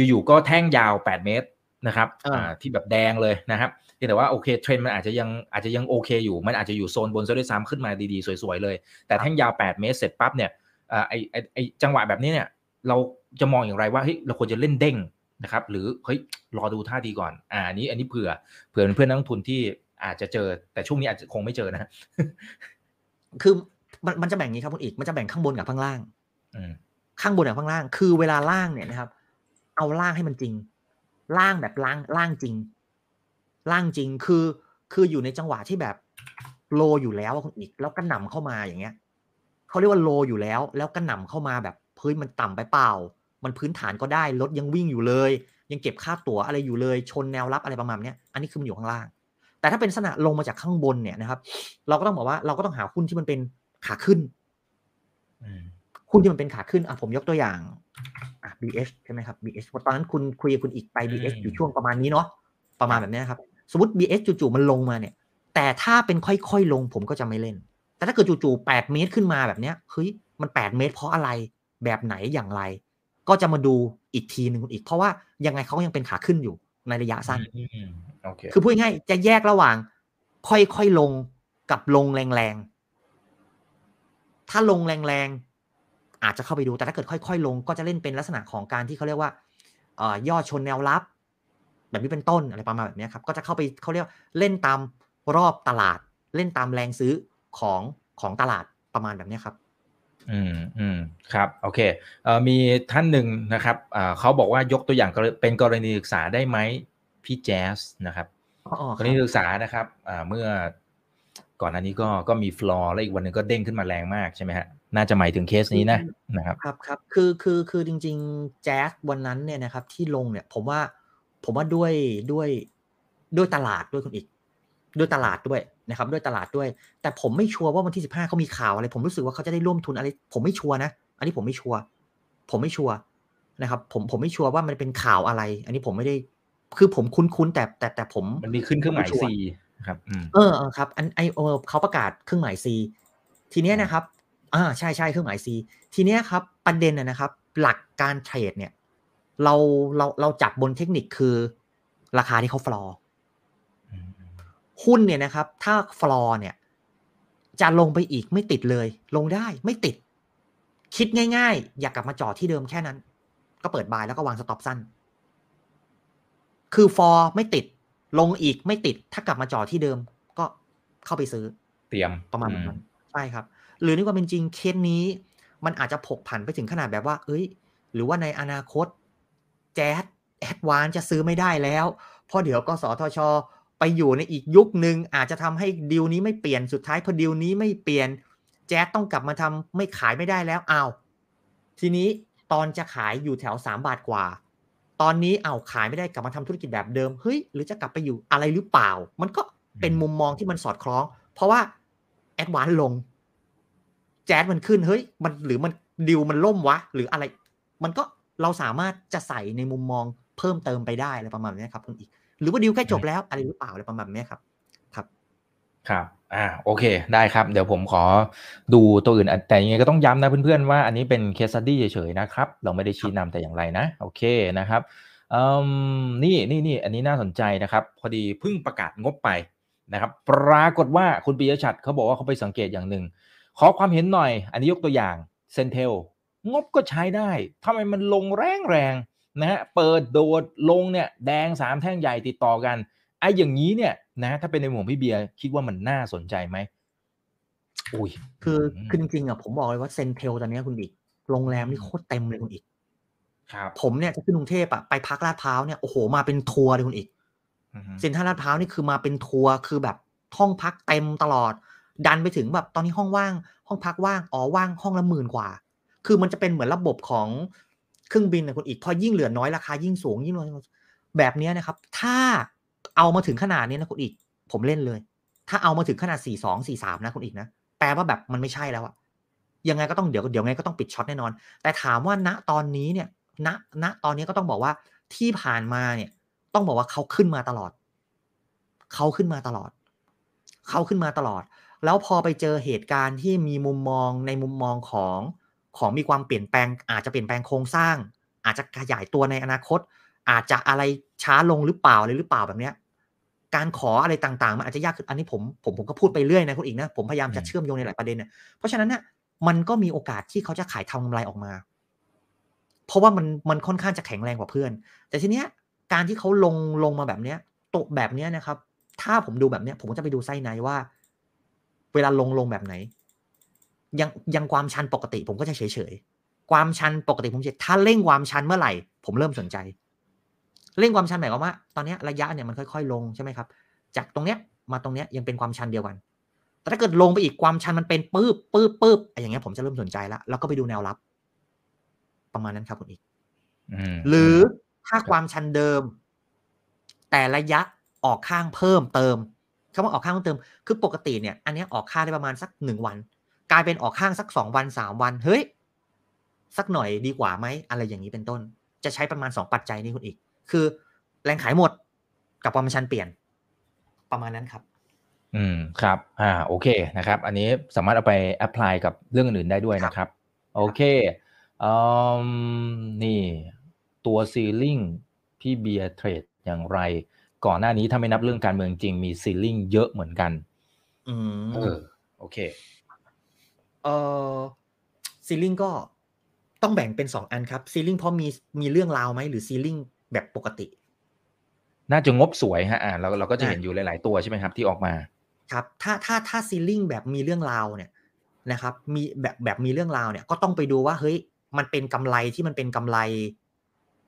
อยู่ๆก็แท่งยาว8เมตรนะครับ อ่า ที่แบบแดงเลยนะครับเพียงแต่ว่าโอเคเทรนด์มันอาจจะยังอาจจะยังโอเคอยู่ มันอาจจะอยู่โซนบนซะด้วยซ้ำขึ้นมาดีๆ สวยๆเลย แต่แท่งยาว 8 เมตรเสร็จปั๊บเนี่ยอ่าไอไอไอจังหวะแบบนี้เนี่ยเราจะมองอย่างไรว่าเฮ้ยเราควรจะเล่นเด้งนะครับหรือเฮ้ยรอดูท่าดีก่อนอ่าอันนี้อันนี้เผื่อเผื่อเพื่อนนักลงทุนที่อาจจะเจอแต่ช่วงนี้อาจจะคงไม่เจอนะฮะคือมันมันจะแบ่งอย่างนี้ครับคุณอีกมันจะแบ่งข้างบนกับข้างล่างอืมข้างบนกับข้างล่าง คือเวลาล่างเนี่ยนะครับ เอาล่างให้มันจริง ล่างแบบล่างล่างจริง ล่างจริงคือคืออยู่ในจังหวะที่แบบโลอยู่แล้วอะคุณอีกแล้วก็หน่ำเข้ามาอย่างเงี้ยเขาเรียกว่าโลอยู่แล้ว แล้วก็หน่ำเข้ามาแบบเฮ้ยมันต่ำไปเปล่า มันพื้นฐานก็ได้รถยังวิ่งอยู่เลย ยังเก็บค่าตั๋วอะไรอยู่เลย ชนแนวรับอะไรประมาณเนี้ยอันนี้คือมันอยู่ข้างล่าง แต่ถ้าเป็นลักษณะลงมาจากข้างบนเนี่ยนะครับ เราก็ต้องบอกว่าเราก็ต้องหาหุ้นที่มันเป็นขาขึ้นอืมหุ้นที่มันเป็นขาขึ้นอะผมยกตัวอย่างอะ BH ใช่ไหมครับ BH ตอนนั้นคุณคุยกับคุณอีกไป BH อยู่ช่วงประมาณนี้เนาะประมาณแบบเนี้ยครับ สมมติ BH จู่ๆมันลงมาเนี่ย แต่ถ้าเป็นค่อยๆลงผมก็จะไม่เล่น แต่ถ้าเกิดจู่ๆ8เมตรขึ้นมาแบบเนี้ยเฮ้ยมัน 8 เมตร เพราะอะไรแบบไหนอย่างไร ก็จะมาดูอีกทีหนึ่งคุณอีก เพราะว่ายังไงเขาก็ยังเป็นขาขึ้นอยู่ในระยะสั้นอืมโอเคคือพูดง่ายๆจะแยกระหว่าง ค่อยๆลงกับลงแรงๆ ถ้าลงแรงๆ อาจจะเข้าไปดูแต่ถ้าเกิดค่อย ๆ ลงก็จะเล่นเป็นลักษณะของการที่เขาเรียกว่าเอ่อย่อชนแนวรับ แบบนี้เป็นต้นอะไรประมาณแบบนี้ครับ ก็จะเข้าไปเขาเรียกเล่นตามรอบตลาด เล่นตามแรงซื้อของของตลาดประมาณแบบนี้ครับ อืมอืมครับโอเคเอ่อมีท่านหนึ่งนะครับอ่าเขาบอกว่ายกตัวอย่างกรเป็นกรณีศึกษาได้ไหมพี่แจ๊สนะครับอ๋อคกรัรบณีศึกษานะครับอ่าเมื่อก่อนอันนี้ก็ก็มีฟลอร์แล้วอีกวันหนึ่งก็เด้งขึ้นมาแรงมากใช่ไหมฮะน่าจะหมายถึงเคสนี้นะนะครับครับครับคือคือคือจริง ๆ แจ๊สวันนั้นเนี่ยนะครับที่ลงเนี่ยผมว่า ผมว่าด้วยด้วยด้วยตลาดด้วยคุณอีก ด้วยตลาดด้วยนะครับ ด้วยตลาดด้วย แต่ผมไม่ชัวร์ว่าวันที่สิบห้าเขามีข่าวอะไร ผมรู้สึกว่าเขาจะได้ร่วมทุนอะไร ผมไม่ชัวร์นะ อันนี้ผมไม่ชัวร์ผมไม่ชัวร์นะครับ ผมผมไม่ชัวร์ว่ามันเป็นข่าวอะไร อันนี้ผมไม่ได้ คือผมคุ้นๆแต่แต่แต่ผมมันมีขึ้นเครื่องหมายไชัว C ครับอืมเออเออครับ อันไอเออเขาประกาศเครื่องหมาย C ทีเนี้ยนะครับอ่าใช่ใช่เครื่องหมาย C ทีเนี้ยครับ ประเด็นนะนะครับ หลักการเทรดเนี่ย เราเราเราจับบนเทคนิคคือราคาที่เขาฟลอร์อืมหุ้นเนี่ยนะครับ ถ้าฟลอร์เนี่ย จะลงไปอีกไม่ติดเลย ลงได้ไม่ติด คิดง่ายๆ อยากกลับมาจอดที่เดิมแค่นั้น ก็เปิด buy แล้วก็วาง stop สั้น คือฟอร์ไม่ติด ลงอีกไม่ติด ถ้ากลับมาจอดที่เดิม ก็เข้าไปซื้อ เตรียมประมาณแบบนั้นใช่ครับ หรือในความเป็นจริงเคสนี้ มันอาจจะผกผันไปถึงขนาดแบบว่า เอ้ย หรือว่าในอนาคต แจ๊สแอดวานซ์จะซื้อไม่ได้แล้ว เพราะเดี๋ยวกสทช ไปอยู่ในอีกยุคหนึ่งอาจจะทำให้ดีลนี้ไม่เปลี่ยนสุดท้ายพอดีลนี้ไม่เปลี่ยน แจ๊สต้องกลับมาทำไม่ขายไม่ได้แล้วอ้าวทีนี้ตอนจะขายอยู่แถวสามบาทกว่า ตอนนี้เอาวขายไม่ได้กลับมาทำธุรกิจแบบเดิมเฮ้ยหรือจะกลับไปอยู่อะไรหรือเปล่า มันก็เป็นมุมมองที่มันสอดคล้อง เพราะว่าแอดวานลง แจ๊สมันขึ้นเฮ้ย มันหรือมันดิวมันล่มวะ หรืออะไร มันก็ เราสามารถจะใส่ในมุมมองเพิ่มเติมไปได้อะไรประมาณนี้ครับคุณอีก หรือว่าดิวใกล้จบแล้วอะไรหรือเปล่าอะไรประมาณนี้ครับ ครับ ครับ อ่า โอเค ได้ครับ เดี๋ยวผมขอดูตัวอื่นอะแต่ยังไงก็ต้องย้ำนะเพื่อนๆว่าอันนี้เป็นเคส study เฉยๆนะครับ เราไม่ได้ชี้นำแต่อย่างไรนะ โอเคนะครับอืมนี่นี่นี่อันนี้น่าสนใจนะครับ พอดีเพิ่งประกาศงบไปนะครับ ปรากฏว่าคุณปิยชัดเขาบอกว่าเขาไปสังเกตอย่างหนึ่งขอความเห็นหน่อย อันนี้ยกตัวอย่าง CENTEL งบก็ใช้ได้ทำไมมันลงแรงแรงๆนะฮะเปิดโดดลงเนี่ยแดงสามแท่งใหญ่ติดต่อกันไอ้อย่างนี้เนี่ยนะถ้าเป็นในมุมของพี่เบียร์คิดว่ามันน่าสนใจไหมอุ้ยคืออืมคือจริงๆอะผมบอกเลยว่า CENTEL ตอนเนี้ยคุณอีกโรงแรมนี่โคตรเต็มเลยคุณอีกครับ ผมเนี่ยจะขึ้นกรุงเทพอะไปพักลาดพร้าวเนี่ยโอ้โหมาเป็นทัวร์เลยคุณอีกอือฮึเซ็นทรัลลาดพร้าวนี่คือมาเป็นทัวร์คือแบบห้องพักเต็มตลอด ดันไปถึงแบบตอนนี้ห้องว่าง ห้องพักว่างอ๋อว่างห้องละหมื่นกว่า คือมันจะเป็นเหมือนระบบของเครื่องบินนะคุณอีกพอยิ่งเหลือน้อยราคายิ่งสูงยิ่งน้อยแบบนี้นะครับ ถ้าเอามาถึงขนาดนี้นะคุณอีก ผมเล่นเลย ถ้าเอามาถึงขนาดสี่สองสี่สามนะคุณอีกนะแปลว่าแบบมันไม่ใช่แล้วอะยังไงก็ต้องเดี๋ยวเดี๋ยวไงก็ต้องปิดช็อตแน่นอน แต่ถามว่าณตอนนี้เนี่ยณณตอนนี้ก็ต้องบอกว่าที่ผ่านมาเนี่ย ต้องบอกว่าเขาขึ้นมาตลอด เขาขึ้นมาตลอด เขาขึ้นมาตลอด แล้วพอไปเจอเหตุการณ์ที่มีมุมมองในมุมมองของ ของมีความเปลี่ยนแปลง อาจจะเปลี่ยนแปลงโครงสร้าง อาจจะขยายตัวในอนาคต อาจจะอะไรช้าลงหรือเปล่าอะไรหรือเปล่าแบบเนี้ยการขออะไรต่างๆ มันอาจจะยากขึ้นอันนี้ผมผมผมก็พูดไปเรื่อยนะคุณอีกนะผมพยายามจะเชื่อมโยงในหลายประเด็นเนี่ยเพราะฉะนั้นเนี่ยมันก็มีโอกาสที่เขาจะขายทำกำไรออกมา เพราะว่ามันมันค่อนข้างจะแข็งแรงกว่าเพื่อน แต่ทีเนี้ยการที่เขาลงลงมาแบบเนี้ยตกแบบเนี้ยนะครับ ถ้าผมดูแบบเนี้ย ผมก็จะไปดูไส้ในว่า เวลาลงลงแบบไหน ยังยังความชันปกติ ผมก็จะเฉยเฉยความชันปกติผมจะถ้าเร่งความชันเมื่อไหร่ ผมเริ่มสนใจ เร่งความชันหมายความว่า ตอนนี้ระยะเนี่ยมันค่อย ๆ ลงใช่ไหมครับ จากตรงเนี้ยมาตรงเนี้ยยังเป็นความชันเดียวกัน แต่ถ้าเกิดลงไปอีกความชันมันเป็นปื๊บปื๊บปื๊บอย่างเงี้ยผมจะเริ่มสนใจแล้วแล้วก็ไปดูแนวรับ ประมาณนั้นครับคุณอีกหรือถ้าความชันเดิม แต่ระยะออกข้างเพิ่มเติมคำว่าออกข้างเพิ่มเติม คือปกติเนี่ย อันนี้ออกข้างได้ประมาณสักหนึ่งวัน กลายเป็นออกข้างสักสองวันสามวัน เฮ้ย สักหน่อยดีกว่าไหมอะไรอย่างนี้เป็นต้น จะใช้ประมาณสองปัจจัยนี้คุณอีก คือแรงขายหมดกับความชันเปลี่ยน ประมาณนั้นครับ อืมครับ อ่าโอเคนะครับ อันนี้สามารถเอาไป apply กับเรื่องอื่นได้ด้วยนะครับ โอเคอืมนี่ตัว ceiling พี่เบียร์เทรดอย่างไร ก่อนหน้านี้ถ้าไม่นับเรื่องการเมืองจริงมี ceiling เยอะเหมือนกัน อืมเออโอเค เออ ceiling ก็ต้องแบ่งเป็นสองอันครับ ceiling เพราะมีมีเรื่องราวไหมหรือ ceiling แบบปกติ น่าจะงบสวยฮะอ่าเราเราก็จะเห็นอยู่หลาย ๆ ตัวใช่ไหมครับ ที่ออกมา ครับ ถ้าถ้าถ้าซีลิงแบบมีเรื่องราวเนี่ยนะครับ มีแบบแบบมีเรื่องราวเนี่ย ก็ต้องไปดูว่าเฮ้ยมันเป็นกำไรที่มันเป็นกำไร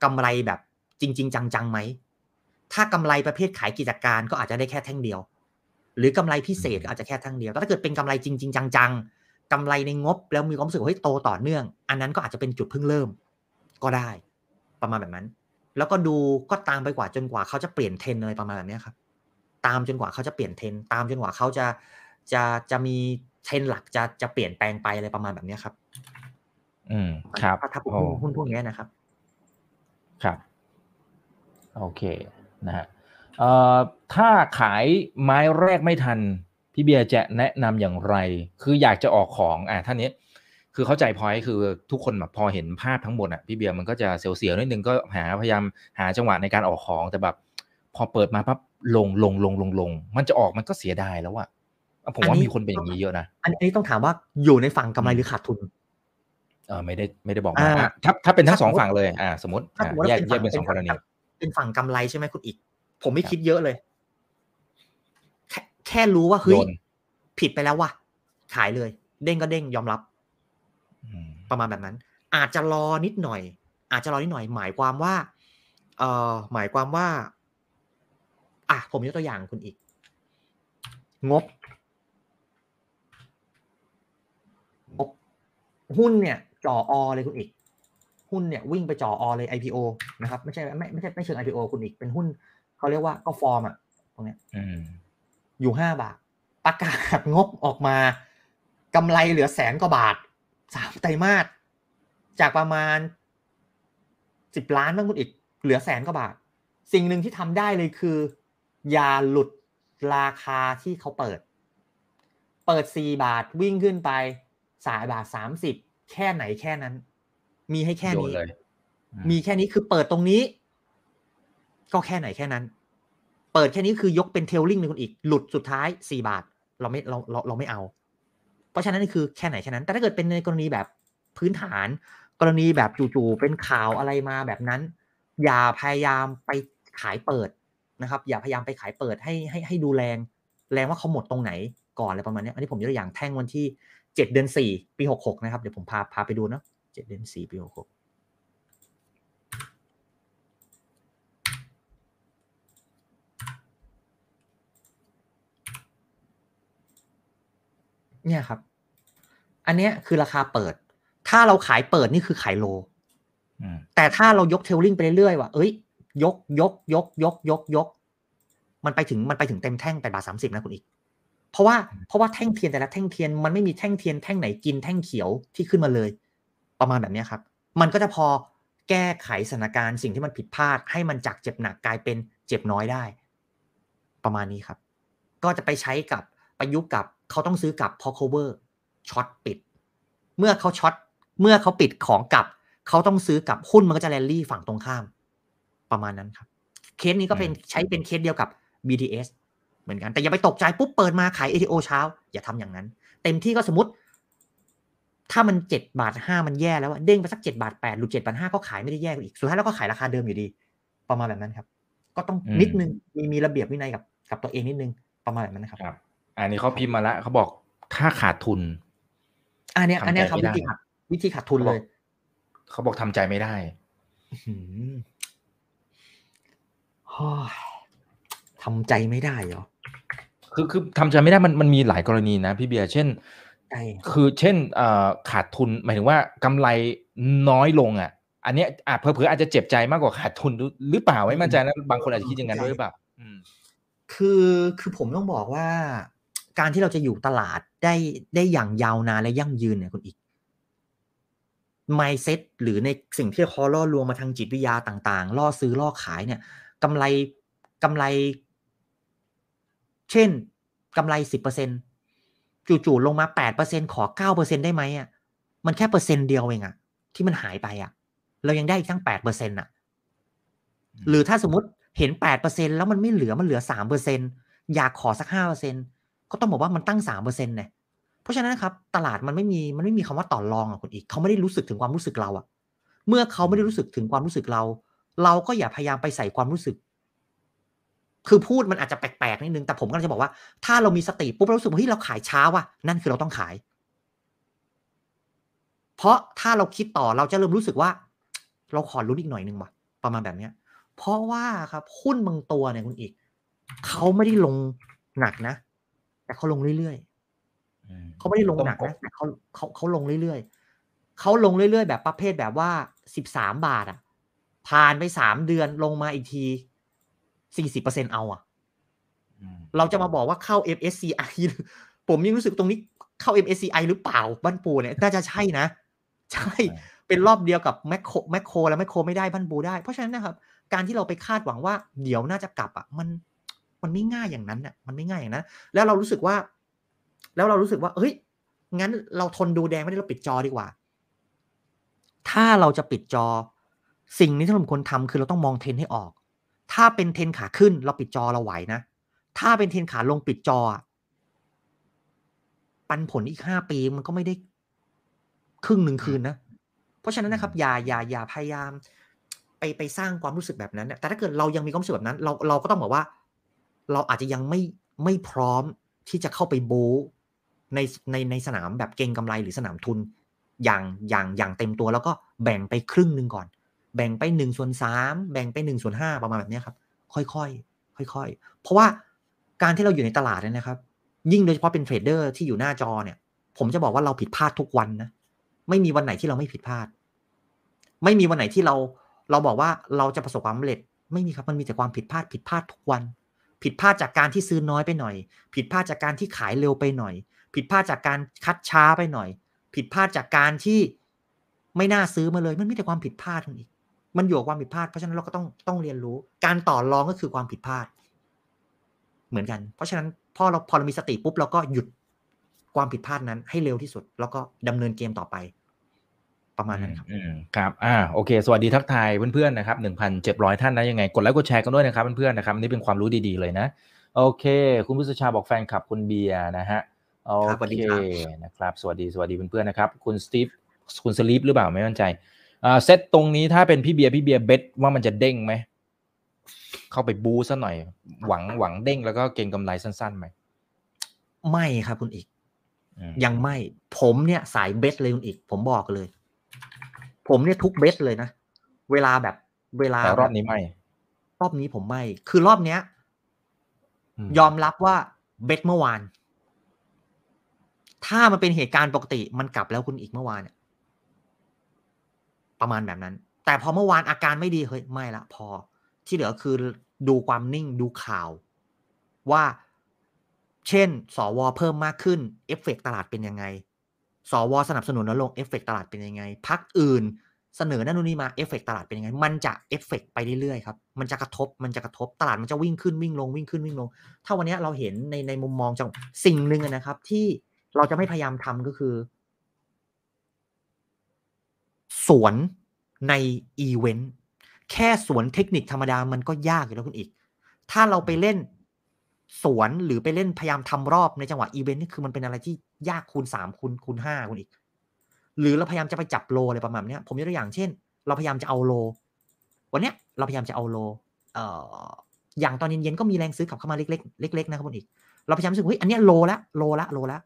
กำไรแบบจริง ๆ จังๆไหมถ้ากำไรประเภทขายกิจการก็อาจจะได้แค่แท่งเดียว หรือกำไรพิเศษก็อาจจะแค่แท่งเดียวแต่ถ้าเกิดเป็นกำไรจริง ๆ จังๆ กำไรในงบแล้วมีความรู้สึกว่าเฮ้ยโตต่อเนื่อง อันนั้นก็อาจจะเป็นจุดเพิ่งเริ่ม ก็ได้ ประมาณแบบนั้น แล้วก็ดูก็ตามไปกว่าจนกว่าเขาจะเปลี่ยนเทรนอะไรประมาณแบบนี้ครับ ตามจนกว่าเขาจะเปลี่ยนเทรนตามจนกว่าเขาจะจะจะมีเทรนหลักจะจะเปลี่ยนแปลงไปอะไรประมาณแบบนี้ครับ อืม ครับถ้าถ้าหุ้นหุ้นพวกนี้นะครับ ครับ โอเคนะฮะเอ่อถ้าขายไม้แรกไม่ทัน พี่เบียร์จะแนะนำอย่างไร คืออยากจะออกของอ่าท่านนี้ คือเข้าใจพอยคือทุกคนแบบพอเห็นภาพทั้งหมดอะพี่เบียร์มันก็จะเสียวๆนิดนึงก็หาพยายามหาจังหวะในการออกของแต่แบบพอเปิดมาปั๊บลงลงลงลงลง มันจะออกมันก็เสียดายแล้วอะผมว่ามีคนเป็นอย่างนี้เยอะนะ อันนี้ต้องถามว่าอยู่ในฝั่งกำไรหรือขาดทุนเออไม่ได้ไม่ได้บอกมาถ้าถ้าเป็นทั้งสองฝั่งเลย อ่า สมมติแยกแยกเป็นสองกรณีเป็นฝั่งกำไรใช่ไหมคุณอีก ผมไม่คิดเยอะเลย แค่แค่รู้ว่าเฮ้ยผิดไปแล้วว่ะขายเลย เด้งก็เด้งยอมรับประมาณแบบนั้น อาจจะรอนิดหน่อย อาจจะรอนิดหน่อย หมายความว่า เอ่อหมายความว่า อะผมยกตัวอย่างคุณอีก งบงบหุ้นเนี่ย จ่ออเลยคุณอีก หุ้นเนี่ยวิ่งไปจ่ออเลย IPO นะครับ ไม่ใช่ไม่ไม่ใช่ไม่เชิง IPO คุณอีกเป็นหุ้นเขาเรียกว่าก็ฟอร์มอะตรงเนี้ย อยู่ห้าบาท ประกาศงบออกมากำไรเหลือแสนกว่าบาทสามไตรมาสจากประมาณสิบล้านบ้างคุณอีกเหลือแสนกว่าบาท สิ่งหนึ่งที่ทำได้เลยคือ อย่าหลุดราคาที่เขาเปิด เปิดสี่บาทวิ่งขึ้นไปสายบาทสามสิบแค่ไหนแค่นั้น มีให้แค่นี้มีแค่นี้คือเปิดตรงนี้ ก็แค่ไหนแค่นั้น เปิดแค่นี้คือยกเป็นเทลลิงในคนอีก หลุดสุดท้ายสี่บาท เราไม่เราเราเราไม่เอา เพราะฉะนั้นนี่คือแค่ไหนแค่นั้น แต่ถ้าเกิดเป็นในกรณีแบบพื้นฐาน กรณีแบบจู่ๆเป็นข่าวอะไรมาแบบนั้น อย่าพยายามไปขายเปิดนะครับ อย่าพยายามไปขายเปิดให้ให้ให้ดูแรง แรงว่าเขาหมดตรงไหนก่อนอะไรประมาณนี้อันนี้ผมยกตัวอย่างแท่งวันที่เจ็ดเดือนสี่ปีหกหกนะครับ เดี๋ยวผมพาพาไปดูเนาะเจ็ดเดือนสี่ปีหกหก เนี่ยครับ อันเนี้ยคือราคาเปิด ถ้าเราขายเปิดนี่คือขายโลแต่ถ้าเรายกเทลลิงไปเรื่อยๆว่าเอ้ย ยกยกยกยกยกยก มันไปถึงมันไปถึงเต็มแท่งแปดบาทสามสิบนะคุณอีก เพราะว่าเพราะว่าแท่งเทียนแต่ละแท่งเทียนมันไม่มีแท่งเทียนแท่งไหนกินแท่งเขียวที่ขึ้นมาเลย ประมาณแบบเนี้ยครับ มันก็จะพอแก้ไขสถานการณ์สิ่งที่มันผิดพลาด ให้มันจากเจ็บหนักกลายเป็นเจ็บน้อยได้ ประมาณนี้ครับ ก็จะไปใช้กับประยุกต์กับเขาต้องซื้อกับพอ cover short ปิด เมื่อเขา short เมื่อเขาปิดของกลับ เขาต้องซื้อกับหุ้นมันก็จะแรลลี่ฝั่งตรงข้าม ประมาณนั้นครับ เคสนี้ก็เป็นใช้เป็นเคสเดียวกับ BTS เหมือนกัน แต่อย่าไปตกใจปุ๊บเปิดมาขาย ATO เช้า อย่าทำอย่างนั้น เต็มที่ก็สมมติ ถ้ามันเจ็ดบาทห้ามันแย่แล้วอะเด้งไปสักเจ็ดบาทแปดหรือเจ็ดบาทห้าก็ขายไม่ได้แย่กว่าอีก สุดท้ายแล้วก็ขายราคาเดิมอยู่ดี ประมาณแบบนั้นครับ ก็ต้องอืมนิดนึงมีมีระเบียบวินัยกับกับตัวเองนิดนึงประมาณแบบนั้นนะครับครับ อันนี้เขาพิมพ์มาแล้วเขาบอกถ้าขาดทุน อันเนี้ยอันเนี้ยครับทำใจวิไม่ธีได้ขาดวิธีขาดทุนเลย เขาบอกทำใจไม่ได้หืมฮ้ยทำใจไม่ได้เหรอคือคือทำใจไม่ได้มันมันมีหลายกรณีนะพี่เบียร์เช่นใช่คือเช่นเอ่อขาดทุนหมายถึงว่ากำไรน้อยลงอะ อันเนี้ยอาจเผลอๆอาจจะเจ็บใจมากกว่าขาดทุนหรือหรือเปล่าไม่มั่นใจนะบางคนอาจจะคิดอย่างนั้นด้วยหรือเปล่าอืมคือคือผมต้องบอกว่า การที่เราจะอยู่ตลาดได้ได้อย่างยาวนานและยั่งยืนเนี่ยคุณอีก mindset หรือในสิ่งที่เขาล่อลวงมาทางจิตวิทยาต่างๆ ล่อซื้อล่อขายเนี่ยกำไรกำไร เช่นกำไรสิบเปอร์เซ็นจู่ๆลงมาแปดเปอร์เซ็นขอเก้าเปอร์เซ็นได้ไหมอะมันแค่เปอร์เซ็นต์เดียวเองอะ ที่มันหายไปอะ เรายังได้อีกตั้งแปดเปอร์เซ็นต์อะ หรือถ้าสมมติเห็นแปดเปอร์เซ็นแล้วมันไม่เหลือมันเหลือสามเปอร์เซ็นอยากขอสักห้าเปอร์เซ็น ก็ต้องบอกว่ามันตั้งสามเปอร์เซ็นต์เนี่ยเพราะฉะนั้นครับตลาดมันไม่มีมันไม่มีคำว่าต่อรองอะคุณอีกเขาไม่ได้รู้สึกถึงความรู้สึกเราอะ เมื่อเขาไม่ได้รู้สึกถึงความรู้สึกเรา เราก็อย่าพยายามไปใส่ความรู้สึก คือพูดมันอาจจะแปลกๆนิดนึงแต่ผมก็จะบอกว่าถ้าเรามีสติปุ๊บเรารู้สึกว่าเฮ้ยเราขายช้าว่ะนั่นคือเราต้องขาย เพราะถ้าเราคิดต่อเราจะเริ่มรู้สึกว่า เราขอรุ้นอีกหน่อยนึงว่ะ ประมาณแบบเนี้ย เพราะว่าครับหุ้นบางตัวเนี่ยคุณอีกเขาไม่ได้ลงหนักนะ แต่เขาลงเรื่อยๆเขาไม่ได้ลงหนักนะแต่เขาเขาเขาลงเรื่อยๆเขาลงเรื่อยๆ แบบประเภทแบบว่าสิบสามบาทอะ ผ่านไปสามเดือนลงมาอีกทีสี่สิบเปอร์เซ็นเอาอะเราจะมาบอกว่าเข้า MSCI ผมยังรู้สึกตรงนี้เข้า MSCI หรือเปล่าบ้านปูเนี่ยน่าจะใช่นะ ใช่ เป็นรอบเดียวกับแมคโครแมคโครแล้วแมคโครไม่ได้บ้านปูได้ เพราะฉะนั้นนะครับ การที่เราไปคาดหวังว่าเดี๋ยวน่าจะกลับอะมัน มันไม่ง่ายอย่างนั้นอะมันไม่ง่ายอย่างนั้นแล้วเรารู้สึกว่า แล้วเรารู้สึกว่า เฮ้ย งั้นเราทนดูแดงไม่ได้เราปิดจอดีกว่า ถ้าเราจะปิดจอ สิ่งนี้ที่เราควรทำคือเราต้องมองเทรนให้ออก ถ้าเป็นเทรนขาขึ้น เราปิดจอเราไหวนะ ถ้าเป็นเทรนขาลงปิดจอ ปันผลอีกห้าปีมันก็ไม่ได้ครึ่งหนึ่งคืนนะ เพราะฉะนั้นนะครับอย่าอย่าอย่าพยายาม ไปไปสร้างความรู้สึกแบบนั้นเนี่ยแต่ถ้าเกิดเรายังมีความรู้สึกแบบนั้น เราเราก็ต้องบอกว่า เราอาจจะยังไม่ไม่พร้อมที่จะเข้าไปโบในในในสนามแบบเก่งกำไรหรือสนามทุน อย่างอย่างอย่างเต็มตัวแล้วก็แบ่งไปครึ่งหนึ่งก่อน แบ่งไปหนึ่งส่วนสามแบ่งไปหนึ่งส่วนห้าประมาณแบบนี้ครับ ค่อยๆค่อยๆเพราะว่าการที่เราอยู่ในตลาดเนี่ยนะครับ ยิ่งโดยเฉพาะเป็นเทรดเดอร์ที่อยู่หน้าจอเนี่ย ผมจะบอกว่าเราผิดพลาดทุกวันนะไม่มีวันไหนที่เราไม่ผิดพลาด ไม่มีวันไหนที่เราเราบอกว่าเราจะประสบความสำเร็จ ไม่มีครับมันมีแต่ความผิดพลาดผิดพลาดทุกวัน ผิดพลาดจากการที่ซื้อน้อยไปหน่อย ผิดพลาดจากการที่ขายเร็วไปหน่อย ผิดพลาดจากการคัดช้าไปหน่อย ผิดพลาดจากการที่ไม่น่าซื้อมาเลยมันมีแต่ความผิดพลาดทั้งอีกมันอยู่กับความผิดพลาดเพราะฉะนั้นเราก็ต้องต้องเรียนรู้ การต่อรองก็คือความผิดพลาด เหมือนกัน เพราะฉะนั้นพอเราพอเรามีสติปุ๊บเราก็หยุดความผิดพลาดนั้นให้เร็วที่สุด แล้วก็ดำเนินเกมต่อไป ประมาณนั้นครับอืมครับอ่าโอเค สวัสดีทักทายเพื่อนๆนะครับหนึ่งพันเจ็ดร้อยท่านนะยังไง กดไลค์กดแชร์กันด้วยนะครับเพื่อนๆนะครับอันนี่เป็นความรู้ดีๆเลยนะ โอเค คุณพุทธชาบอกแฟนคลับคุณเบียร์นะฮะโอครับสวัสดีเคครับนะครับ สวัสดีสวัสดีเพื่อนๆนะครับ คุณสตีฟคุณสลีปหรือเปล่าไม่มั่นใจอ่าเซตตรงนี้ถ้าเป็นพี่เบียร์พี่เบียร์เบสว่ามันจะเด้งไหมเข้าไปบูซะหน่อย หวังหวังเด้งแล้วก็เก็งกำไรสั้นๆไหมไม่ครับคุณอีกอืมยังไม่ ผมเนี่ยสายเบสเลยคุณอีก ผมบอกเลย ผมเนี่ยทุกเบสเลยนะ เวลาแบบเวลาแต่รอบแบบนี้ไม่ รอบนี้ผมไม่ คือรอบเนี้ยอืมยอมรับว่าเบสเมื่อวาน ถ้ามันเป็นเหตุการณ์ปกติมันกลับแล้วคุณอีกเมื่อวานเนี่ยประมาณแบบนั้น แต่พอเมื่อวานอาการไม่ดีเฮ้ยไม่ละพอ ที่เหลือคือดูความนิ่งดูข่าว ว่า เช่น สวเพิ่มมากขึ้น เอฟเฟกตลาดเป็นยังไง สวสนับสนุนแล้วลงเอฟเฟกตลาดเป็นยังไงพรรคอื่นเสนอนั่นนู่นนี่มาเอฟเฟกตลาดเป็นยังไง มันจะเอฟเฟกไปเรื่อยๆครับ มันจะกระทบ มันจะกระทบ ตลาดมันจะวิ่งขึ้นวิ่งลงวิ่งขึ้นวิ่งลง ถ้าวันนี้เราเห็นในในมุมมองจังสิ่งหนึ่งนะครับ ที่เราจะไม่พยายามทำก็คือ สวนในอีเวนต์แค่สวนเทคนิคธรรมดามันก็ยากอยู่แล้วคุณอีก ถ้าเราไปเล่นสวนหรือไปเล่นพยายามทำรอบในจังหวะอีเวนต์นี่คือมันเป็นอะไรที่ ยากคูณสามคูณคูณห้าคุณอีก หรือเราพยายามจะไปจับ low อะไรประมาณนี้ผมยกตัวอย่างเช่น เราพยายามจะเอา low วันเนี้ยเราพยายามจะเอาโลเอ่ออย่างตอนเย็นๆก็มีแรงซื้อกลับเข้ามาเล็กๆเล็กๆนะครับคุณอีก เราพยายามรู้สึกเฮ้ยอันเนี้ยโลละโลละโลละ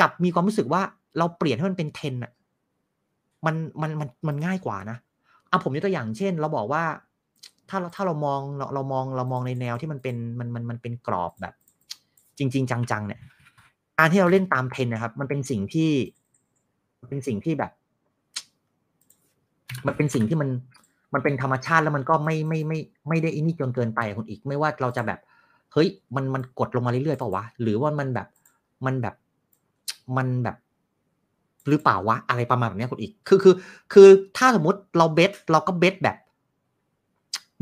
กับมีความรู้สึกว่าเราเปลี่ยนให้มันเป็นเทนอะมันมันมันมันง่ายกว่านะเอาผมยกตัวอย่างเช่น เราบอกว่าถ้าเราถ้าเรามองเราเรามองเรามองในแนวที่มันเป็นมันมันมันเป็นกรอบแบบ จริง ๆ จังๆเนี่ย การที่เราเล่นตามเทรนนะครับ มันเป็นสิ่งที่เป็นสิ่งที่แบบ มันเป็นสิ่งที่มันมันเป็นธรรมชาติแล้วมันก็ไม่ไม่ไม่ไม่ได้อินี่จนเกินไปคุณอีก ไม่ว่าเราจะแบบเฮ้ยมันมันกดลงมาเรื่อยๆเปล่าวะหรือว่ามันแบบมันแบบมันแบบหรือเปล่าวะอะไรประมาณแบบนี้คุณอีก คือคือ คือถ้าสมมติเราเบสเราก็เบสแบบ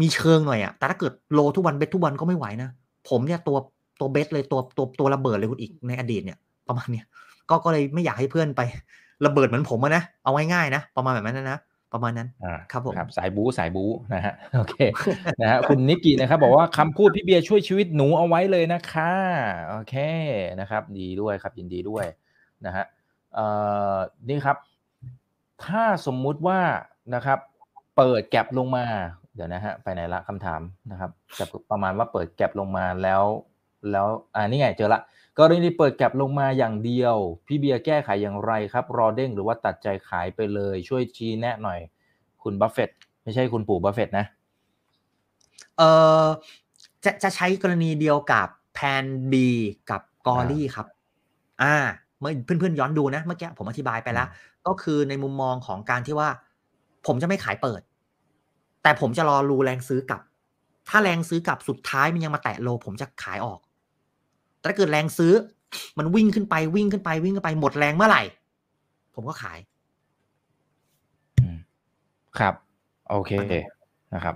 มีเชิงหน่อยอะแต่ถ้าเกิดโลทุกวันเบสทุกวันก็ไม่ไหวนะผมเนี่ยตัว ตัวเบสเลยตัวตัวตัวระเบิดเลยคุณอีกในอดีตเนี่ย ประมาณเนี้ยก็ก็เลยไม่อยากให้เพื่อนไประเบิดเหมือนผมนะ เอาง่ายๆนะ ประมาณแบบนั้นนะ ประมาณนั้นอ่าครับผมครับสายบู๊สายบู๊นะฮะ โอเค นะฮะ คุณนิกกี้นะครับ บอกว่าคำพูดพี่เบียร์ช่วยชีวิตหนูเอาไว้เลยนะคะ โอเค นะครับ ดีด้วยครับ ยินดีด้วยนะฮะ เอ่อ นี่ครับ ถ้าสมมุติว่า นะครับ เปิดแก็บลงมา เดี๋ยวนะฮะ ไปไหนละคำถามนะครับ จะประมาณว่าเปิด gap ลงมาแล้ว แล้วอ่านี่ไงเจอละกรณีเปิด gap ลงมาอย่างเดียว พี่เบียร์แก้ไขอย่างไรครับ รอเด้งหรือว่าตัดใจขายไปเลย ช่วยชี้แนะหน่อย คุณบัฟเฟตไม่ใช่คุณปู่บัฟเฟตนะเออจะจะใช้กรณีเดียวกับ Plan B กับกอรี่ครับ อ่า เมื่อเพื่อนๆย้อนดูนะ เมื่อกี้ผมอธิบายไปแล้ว ก็คือในมุมมองของการที่ว่า ผมจะไม่ขายเปิด แต่ผมจะรอรูแรงซื้อกลับ ถ้าแรงซื้อกลับสุดท้ายมันยังมาแตะโล ผมจะขายออก แต่ถ้าเกิดแรงซื้อ มันวิ่งขึ้นไปวิ่งขึ้นไปวิ่งขึ้นไปหมดแรงเมื่อไหร่ ผมก็ขายอืมครับ โอเคนะครับ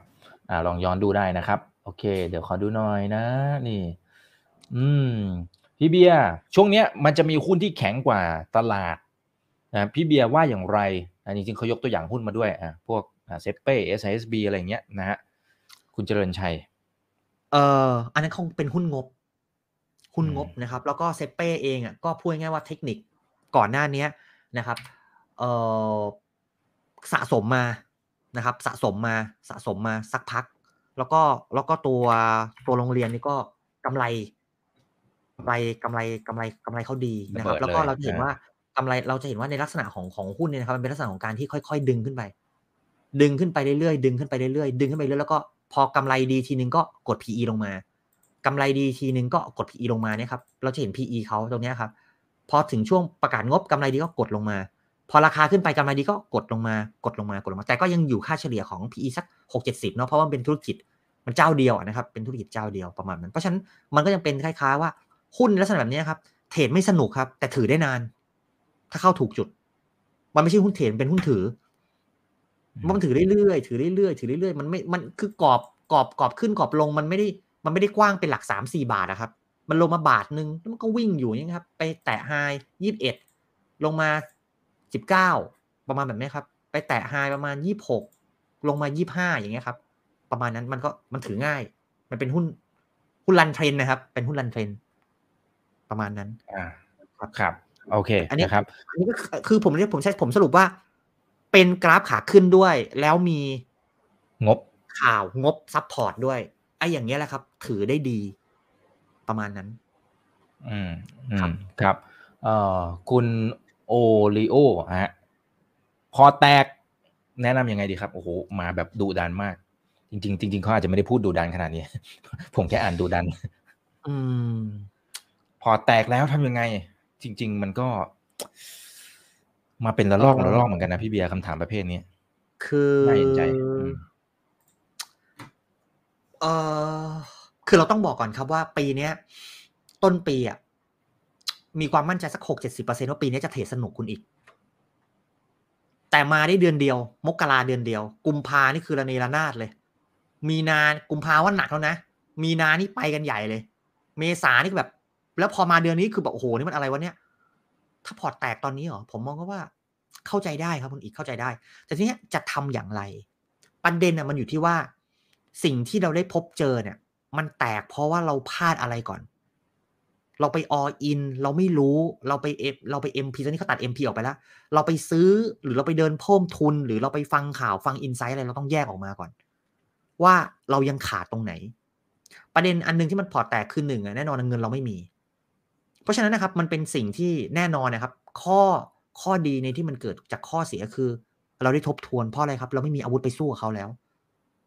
อ่า ลองย้อนดูได้นะครับ โอเค เดี๋ยวขอดูหน่อยนะ นี่ อืม พี่เบียร์ช่วงเนี้ยมันจะมีหุ้นที่แข็งกว่าตลาดนะพี่เบียร์ว่าอย่างไรอ่าจริงๆเขายกตัวอย่างหุ้นมาด้วยอ่าพวกอ่าเซเป้ SISB อะไรอย่างเงี้ยนะฮะคุณเจริญชัย เอ่ออันนั้นคงเป็นหุ้นงบ หุ้นอืมงบนะครับ แล้วก็เซเป้เองอะก็พูดง่ายๆว่าเทคนิคก่อนหน้าเนี้ยนะครับเอ่อสะสมมานะครับ สะสมมาสะสมมาสักพัก แล้วก็แล้วก็ตัวตัวโรงเรียนนี่ก็กำไรกำไรกำไรกำไรกำไรเขาดีนะครับระเบิดแล้วก็เลยเราจะเห็นนะว่ากำไรเราจะเห็นว่าในลักษณะของของหุ้นเนี่ยนะครับมันเป็นลักษณะของการที่ค่อย ๆ ดึงขึ้นไป ดึงขึ้นไปเรื่อยๆดึงขึ้นไปเรื่อยๆดึงขึ้นไปเรื่อยๆแล้วก็พอกำไรดีทีนึงก็กด PE ลงมา กำไรดีทีนึงก็กด PE ลงมาเนี่ยครับ เราจะเห็น PE เขาตรงเนี้ยครับ พอถึงช่วงประกาศงบกำไรดีก็กดลงมา พอราคาขึ้นไปกำไรดีก็กดลงมากดลงมากดลงมา แต่ก็ยังอยู่ค่าเฉลี่ยของ PE สักหกเจ็ดสิบเนาะเพราะว่ามันเป็นธุรกิจมันเจ้าเดียวอะนะครับ เป็นธุรกิจเจ้าเดียวประมาณนั้น เพราะฉะนั้นมันก็ยังเป็นคล้ายๆว่าหุ้นลักษณะแบบเนี้ยครับ เทรดไม่สนุกครับ แต่ถือได้นาน ถ้าเข้าถูกจุด มันไม่ใช่หุ้นเทรดมันเป็นหุ้นถือ มันถือเรื่อยๆถือเรื่อยๆถือเรื่อยๆมันไม่ มันคือกรอบกรอบกรอบขึ้นกรอบลงมันไม่ได้ มันไม่ได้กว้างเป็นหลักสามสี่บาทนะครับ มันลงมาบาทหนึ่งแล้วมันก็วิ่งอยู่อย่างนี้ครับ ไปแตะไฮยี่สิบเอ็ดลงมาสิบเก้าประมาณแบบนี้ครับ ไปแตะ high ประมาณยี่หกลงมายี่ห้าอย่างเงี้ยครับ ประมาณนั้นมันก็มันถือง่าย มันเป็นหุ้นหุ้น run trend นะครับ เป็นหุ้น run trend ประมาณนั้นอ่าครับครับ โอเค อันนี้นะครับ อันนี้ก็คือคือผมเรียกผมใช้ผมสรุปว่า เป็นกราฟขาขึ้นด้วย แล้วมีงบข่าวงบ support ด้วย ไอ้อย่างเงี้ยแหละครับ ถือได้ดีประมาณนั้น อืมอืครัมบครับเอ่อคุณโอริโอฮะพอแตกแนะนำยังไงดีครับ โอ้โห มาแบบดุดันมาก จริงๆจริงๆเขาอาจจะไม่ได้พูดดุดันขนาดนี้ ผมแค่อ่านดุดัน อืม พอแตกแล้วทำยังไง จริง ๆ มันก็ มาเป็นระลอกเอ่อระลอกเหมือนกันนะพี่เบียร์คำถามประเภทนี้คือน่าเห็นใจอืม เออคือเราต้องบอกก่อนครับว่าปีเนี้ย ต้นปีอะมีความมั่นใจสักหกเจ็ดสิบเปอร์เซ็นว่าปีนี้จะเทรดสนุกคุณอีก แต่มาได้เดือนเดียว มกราเดือนเดียว กุมภานี่คือระเนระนาดเลย มีนากุมภาว่าหนักแล้วนะ มีนานี่ไปกันใหญ่เลย เมษานี่แบบ แล้วพอมาเดือนนี้คือแบบโอ้โหนี่มันอะไรวะเนี่ย ถ้าพอร์ตแตกตอนนี้เหรอผมมองก็ว่าเข้าใจได้ครับคุณอีกเข้าใจได้ แต่ทีนี้จะทำอย่างไร ประเด็นน่ะมันอยู่ที่ว่า สิ่งที่เราได้พบเจอเนี่ย มันแตกเพราะว่าเราพลาดอะไรก่อน เราไปออินเราไม่รู้เราไปเอเราไปเอ็มพีตอนนี้เขาตัดเอ็มพีออกไปแล้ว เราไปซื้อหรือเราไปเดินเพิ่มทุน หรือเราไปฟังข่าวฟังอินไซต์อะไรเราต้องแยกออกมาก่อน ว่าเรายังขาดตรงไหน ประเด็นอันหนึงที่มันพอแตกคือหนึ่งอะแน่นอนเงินเราไม่มี เพราะฉะนั้นนะครับมันเป็นสิ่งที่แน่นอนนะครับ ข้อข้อดีในที่มันเกิดจากข้อเสียคือ เราได้ทบทวนเพราะอะไรครับ เราไม่มีอาวุธไปสู้กับเขาแล้ว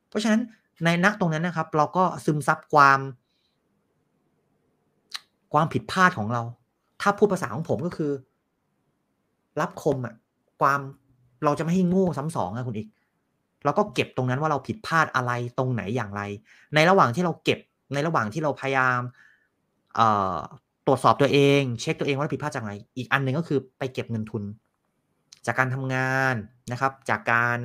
เพราะฉะนั้น ในนักตรงนั้นนะครับ เราก็ซึมซับความ ความผิดพลาดของเรา ถ้าพูดภาษาของผมก็คือ รับคมอะความเราจะไม่ให้โง่ซ้ำสองอะคุณอีกเราก็เก็บตรงนั้นว่าเราผิดพลาดอะไรตรงไหนอย่างไร ในระหว่างที่เราเก็บในระหว่างที่เราพยายามเออตรวจสอบตัวเอง เช็คตัวเองว่าเราผิดพลาดจากไหนอีกอันหนึ่งก็คือไปเก็บเงินทุน จากการทำงานนะครับ จากการ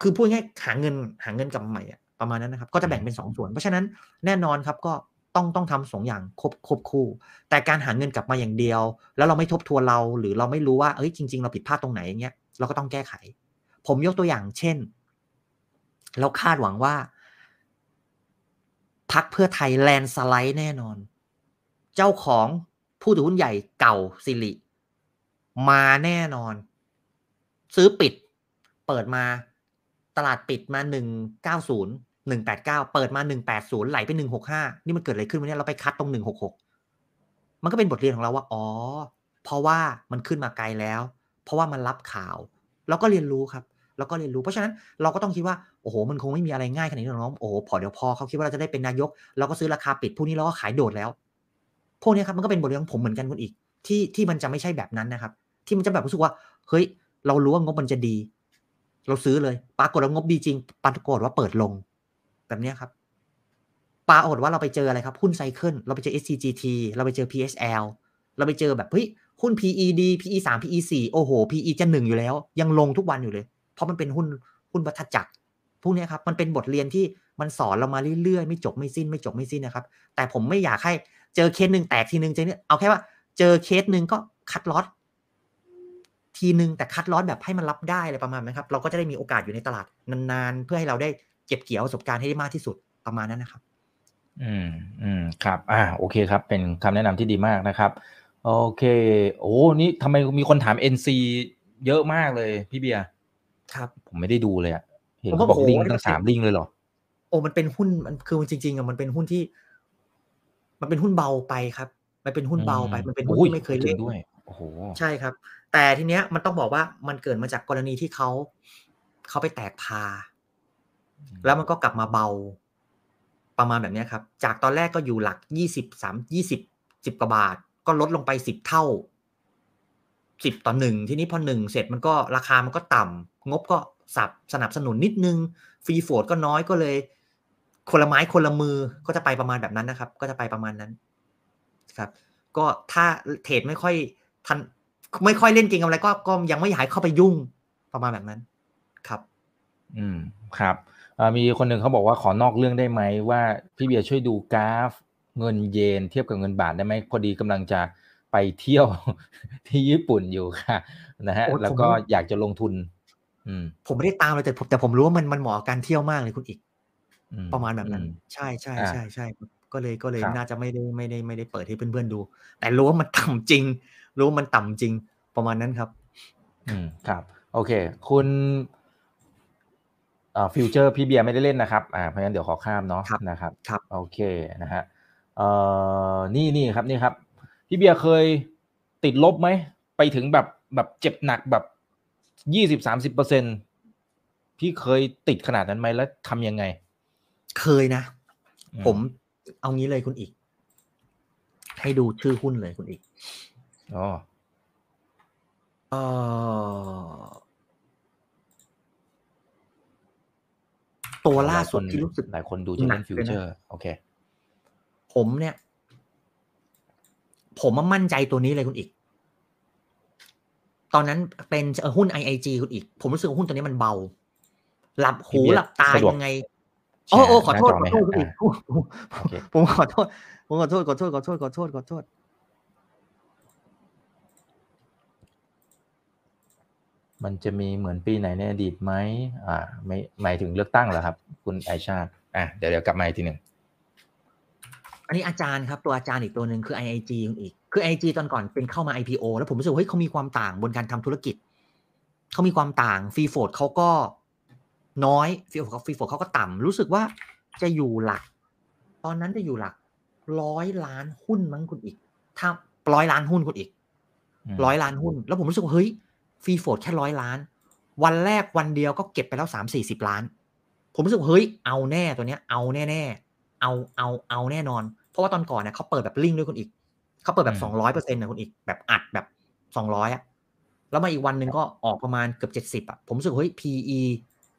คือพูดง่ายหาเงินหาเงินกลับมาใหม่อะประมาณนั้นนะครับ ก็จะแบ่งเป็นสองส่วน เพราะฉะนั้นแน่นอนครับก็ต้องต้องทำสองอย่างควบควบคู่ แต่การหาเงินกลับมาอย่างเดียว แล้วเราไม่ทบทวนเรา หรือเราไม่รู้ว่าเอ้ยจริง ๆ เราผิดพลาดตรงไหนอย่างเงี้ยเราก็ต้องแก้ไข ผมยกตัวอย่างเช่น เราคาดหวังว่าพักเพื่อไทยแลนสไลด์แน่นอน เจ้าของผู้ถือหุ้นใหญ่เก่าสิริมาแน่นอน ซื้อปิด เปิดมา ตลาดปิดมาหนึ่งเก้าศูนย์หนึ่งแปดเปิดมาหนึ่งแปดศูนย์ไหลไปหนึ่งหกห้านี่มันเกิดอะไรขึ้นวันนี้เราไปคัดตรงหนึ่งหกหกมันก็เป็นบทเรียนของเราว่า อ๋อ เพราะว่ามันขึ้นมาไกลแล้ว เพราะว่ามันรับข่าว เราก็เรียนรู้ครับ เราก็เรียนรู้ เพราะฉะนั้นเราก็ต้องคิดว่า โอ้โห มันคงไม่มีอะไรง่ายขนาดนี้หรอกน้อง โอ้โห พอเดี๋ยวพอเขาคิดว่าเราจะได้เป็นนายก เราก็ซื้อราคาปิด พวกนี้เราก็ขายโดดแล้ว พวกนี้ครับ มันก็เป็นบทเรียนของผมเหมือนกันคุณอีก ที่ที่มันจะไม่ใช่แบบนั้นนะครับ ที่มันจะแบบรู้สึกว่า เฮ้ย เรารู้ว่างบมันจะดี เราซื้อเลย ปรากฏว่างบดีจริง ปรากฏว่าเปิดลง แบบนี้ครับ ปรากฏว่าเราไปเจออะไรครับ หุ้นไซเคิล เราไปเจอ SCGT เราไปเจอ PSL เราไปเจอแบบเฮ้ยหุ้น PE ดี PE สาม PE สี่โอ้โห PE จะหนึ่งอยู่แล้ว ยังลงทุกวันอยู่เลย เพราะมันเป็นหุ้นหุ้นวัฏจักร พวกนี้ครับ มันเป็นบทเรียนที่มันสอนเรามาเรื่อยๆ ไม่จบไม่สิ้น ไม่จบไม่สิ้นนะครับ แต่ผมไม่อยากให้เจอเคสหนึ่งแตกทีหนึ่งเจอเนี่ยเอาแค่ว่าเจอเคสหนึ่งก็คัดลอต ทีหนึ่งแต่คัดลอตแบบให้มันรับได้อะไรประมาณนั้นครับ เราก็จะได้มีโอกาสอยู่ในตลาดนานๆ เพื่อให้เราได้เก็บเกี่ยวประสบการณ์ให้ได้มากที่สุดประมาณนั้นนะครับ อืมอืมครับอ่าโอเคครับ เป็นคำแนะนำที่ดีมากนะครับ โอเค โอ้นี่ทำไมมีคนถาม NC เยอะมากเลยพี่เบียร์ครับ ผมไม่ได้ดูเลยอะเห็นผมเขาว่าบอกโอ้โหลิงนี่ตั้มันงสามลิงเลยเหรอโอ้มันเป็นหุ้นมันคือจริงๆอะมันเป็นหุ้นที่ มันเป็นหุ้นเบาไปครับ มันเป็นหุ้นเบาไป มันเป็นหุ้นโอ้ยที่ไม่เคยจริเล่งนด้วยโอ้โหใช่ครับ แต่ทีเนี้ยมันต้องบอกว่ามันเกิดมาจากกรณีที่เขาเขาไปแตกพา แล้วมันก็กลับมาเบาประมาณแบบนี้ครับ จากตอนแรกก็อยู่หลักยี่สิบสามยี่สิบสิบกว่าบาท ก็ลดลงไปสิบเท่าสิบต่อหนึ่งทีนี้พอหนึ่งเสร็จมันก็ราคามันก็ต่ำงบก็สับสนับสนุนนิดนึง ฟรีโฟดก็น้อยก็เลย คนละไม้คนละมือก็จะไปประมาณแบบนั้นนะครับ ก็จะไปประมาณนั้นครับ ก็ถ้าเทรดไม่ค่อยทัน ไม่ค่อยเล่นเก่งอะไรก็ก็ยังไม่อยากให้เข้าไปยุ่งประมาณแบบนั้น ครับ อืมครับอ่ามีคนหนึ่งเขาบอกว่าขอนอกเรื่องได้ไหมว่าพี่เบียร์ช่วยดูกราฟ เงินเยนเทียบกับเงินบาทได้ไหมพอดีกำลังจะไปเที่ยวที่ญี่ปุ่นอยู่ค่ะ นะฮะโอ้ยแล้วผมก็อยากจะลงทุน อืม ผมไม่ได้ตามเลยแต่ผมแต่ผมรู้ว่ามันมันเหมาะกับการเที่ยวมากเลยคุณอีกอืประมาณแบบนั้นอืใช่ใช่อ่าใช่ใช่ก็เลยก็เลยครับน่าจะไม่ได้ไม่ได้ไม่ได้เปิดให้เพื่อนๆดู แต่รู้ว่ามันต่ำจริง รู้ว่ามันต่ำจริงประมาณนั้นครับ อืมครับ โอเค คุณเอ่อฟิวเจอร์พี่เบียร์ไม่ได้เล่นนะครับอ่าเพราะงั้นเดี๋ยวขอข้ามเนาะครับนะครับครับโอเคนะฮะเอ่อนี่นี่ครับนี่ครับ พี่เบียร์เคยติดลบไหม ไปถึงแบบแบบเจ็บหนักแบบยี่สิบสามสิบเปอร์เซ็นพี่เคยติดขนาดนั้นไหมแล้วทำยังไง เคยนะอืผมเอางี้เลยคุณอีก ให้ดูชื่อหุ้นเลยคุณอีก อ๋อเอ่อตัวล่าสุดที่รู้สึกหลายคนดูจะหนัเล่กนฟิวเลยนะเจอร์โอเค ผมเนี่ย ผมมามั่นใจตัวนี้เลยคุณอีก ตอนนั้นเป็นหุ้น IIG คุณอีก ผมรู้สึกว่าหุ้นตัวนี้มันเบา หลับหูหลับตายังไงโอ้โอ้ขอโทษขอโทษคุณอีกผมขอโทษผมขอโทษขอโทษขอโทษขอโทษขอโทษ มันจะมีเหมือนปีไหนในอดีตไหมอ่าไม่หมายถึงเลือกตั้งเหรอครับ คุณไอชาติอะเดี๋ยวเดี๋ยวกลับมาอีกทีหนึ่งอันนี้อาจารย์ครับตัวอาจารย์อีกตัวหนึ่งคือ IIG อีกคือ IIG ตอนก่อนเป็นเข้ามา IPO แล้วผมรู้สึกเฮ้ยเขามีความต่างบนการทำธุรกิจเขามีความต่าง free float เขาก็น้อย free float เขา free float เขาก็ต่ำรู้สึกว่าจะอยู่หลัก ตอนนั้นจะอยู่หลักร้อยล้านหุ้นมั้งคุณอีก ถ้าร้อยล้านหุ้นคุณอีกร้อยล้านหุ้น แล้วผมรู้สึกว่าเฮ้ย free float แค่ร้อยล้าน วันแรกวันเดียวก็เก็บไปแล้วสามสี่สิบล้าน ผมรู้สึกเฮ้ยเอาแน่ตัวเนี้ยเอาแน่แน่เอาเอาเอาแน่นอน เพราะว่าตอนก่อนเนี่ยเขาเปิดแบบลิงด้วยคุณอีกเขาเปิดแบบสองร้อยเปอร์เซ็นต์นะคุณอีกแบบอัดแบบสองร้อยอะแล้วมาอีกวันหนึ่งก็ออกประมาณเกือบเจ็ดสิบอะผมรู้สึกเฮ้ย PE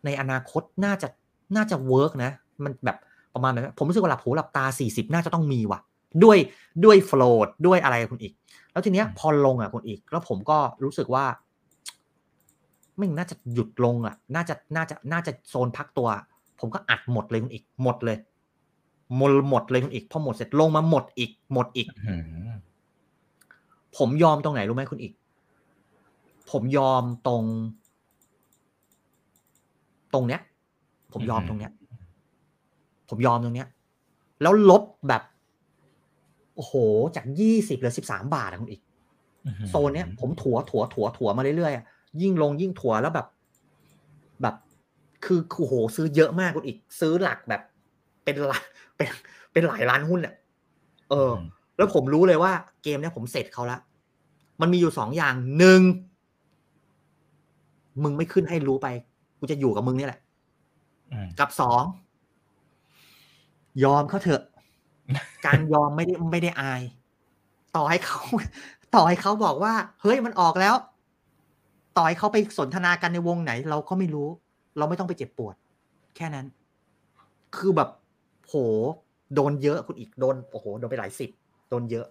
ในอนาคตน่าจะน่าจะเวิร์กนะ มันแบบประมาณนั้นผมรู้สึกว่าหลับหูหลับตาสี่สิบน่าจะต้องมีว่ะ ด้วยด้วยโฟลดด้วยอะไรคุณอีก แล้วทีเนี้ยพอลงอะคุณอีก แล้วผมก็รู้สึกว่า ไม่น่าจะหยุดลงอะ น่าจะน่าจะน่าจะโซนพักตัว ผมก็อัดหมดเลยคุณอีกหมดเลยหมดหมดเลยคุณอีกพอหมดเสร็จลงมาหมดอีก หมดอีกผมยอมตรงไหนรู้ไหมคุณอีก ผมยอมตรง ตรงเนี้ย ผมยอมตรงเนี้ย ผมยอมตรงเนี้ย แล้วลบแบบโอ้โห จากยี่สิบเหลือสิบสามบาทอะคุณอีก โซนเนี้ยผมถัวถัวถัวถัวมาเรื่อยๆ ยิ่งลงยิ่งถัวแล้วแบบ แบบ คือโอ้โหซื้อเยอะมากคุณอีก ซื้อหลักแบบ เป็นหลักเป็นเป็นหลายล้านหุ้นอะเออ แล้วผมรู้เลยว่าเกมเนี้ยผมเสร็จเขาละมันมีอยู่สองอย่างหนึ่งมึงไม่ขึ้นให้รู้ไป กูจะอยู่กับมึงนี่แหละกับสองยอมเขาเถอะ การยอมไม่ได้ไม่ได้อาย ต่อให้เขา ต่อให้เขาบอกว่า เฮ้ยมันออกแล้ว ต่อให้เขาไปสนทนากันในวงไหน เราก็ไม่รู้ เราไม่ต้องไปเจ็บปวด แค่นั้น คือแบบโหโดนเยอะคุณอีกโดนโอ้โหโดนไปหลายสิบโดนเยอะ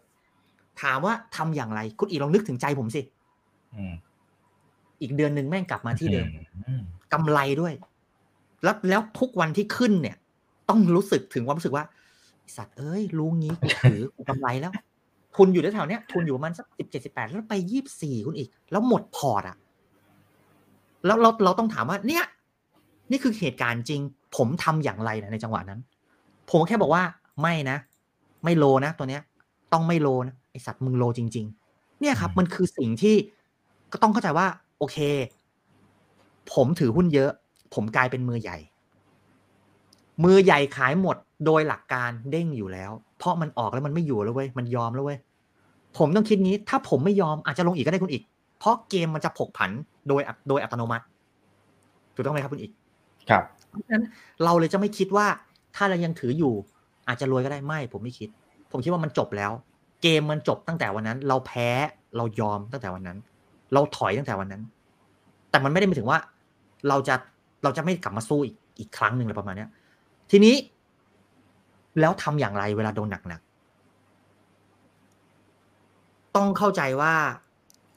ถามว่าทำอย่างไร คุณอีกลองนึกถึงใจผมสิอีกเดือนหนึ่งแม่งกลับมาที่เดิมกำไรด้วย แล้วแล้วทุกวันที่ขึ้นเนี่ย ต้องรู้สึกถึงความรู้สึกว่าสัตว์เอ้ยรู้งี้กูถือกูกำไรแล้วทุนอยู่แถวเนี้ยทุนอยู่ประมาณสักสิบเจ็ดสิบแปดแล้วไปยี่บสี่คุณอีก แล้วหมดพอร์ตอะ แล้วเราเราต้องถามว่าเนี่ย นี่คือเหตุการณ์จริง ผมทำอย่างไรนะในจังหวะนั้น ผมแค่บอกว่าไม่นะ ไม่โลนะตัวเนี้ย ต้องไม่โลนะไอสัตว์มึงโลจริง ๆ เนี่ยครับ มันคือสิ่งที่ก็ต้องเข้าใจว่า โอเค ผมถือหุ้นเยอะ ผมกลายเป็นมือใหญ่ มือใหญ่ขายหมดโดยหลักการเด้งอยู่แล้ว เพราะมันออกแล้วมันไม่อยู่แล้วเว้ยมันยอมแล้วเว้ยผมต้องคิดงี้ ถ้าผมไม่ยอมอาจจะลงอีกก็ได้คุณอีก เพราะเกมมันจะผกผันโดยโดยอัตโนมัติถูกต้องไหมครับคุณอีก ครับเพราะฉะนั้นเราเลยจะไม่คิดว่าถ้าเรายังถืออยู่ อาจจะรวยก็ได้ไม่ผมไม่คิด ผมคิดว่ามันจบแล้ว เกมมันจบตั้งแต่วันนั้น เราแพ้เรายอมตั้งแต่วันนั้น เราถอยตั้งแต่วันนั้น แต่มันไม่ได้หมายถึงว่า เราจะเราจะไม่กลับมาสู้อีกอีกครั้งหนึ่งอะไรประมาณเนี้ย ทีนี้ แล้วทำอย่างไรเวลาโดนหนักๆต้องเข้าใจว่า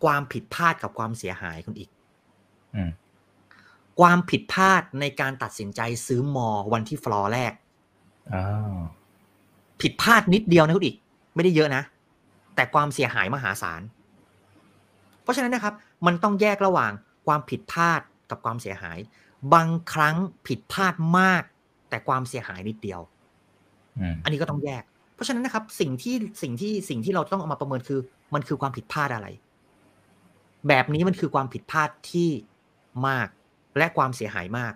ความผิดพลาดกับความเสียหายคุณอีกความผิดพลาดในการตัดสินใจซื้อมอวันที่ฟลอร์แรกผิดพลาดนิดเดียวนะคุณอีก ไม่ได้เยอะนะ แต่ความเสียหายมหาศาล เพราะฉะนั้นนะครับ มันต้องแยกระหว่างความผิดพลาดกับความเสียหาย บางครั้งผิดพลาดมาก แต่ความเสียหายนิดเดียวอันนี้ก็ต้องแยก เพราะฉะนั้นนะครับ สิ่งที่สิ่งที่สิ่งที่เราต้องเอามาประเมินคือ มันคือความผิดพลาดอะไร แบบนี้มันคือความผิดพลาดที่มากและความเสียหายมาก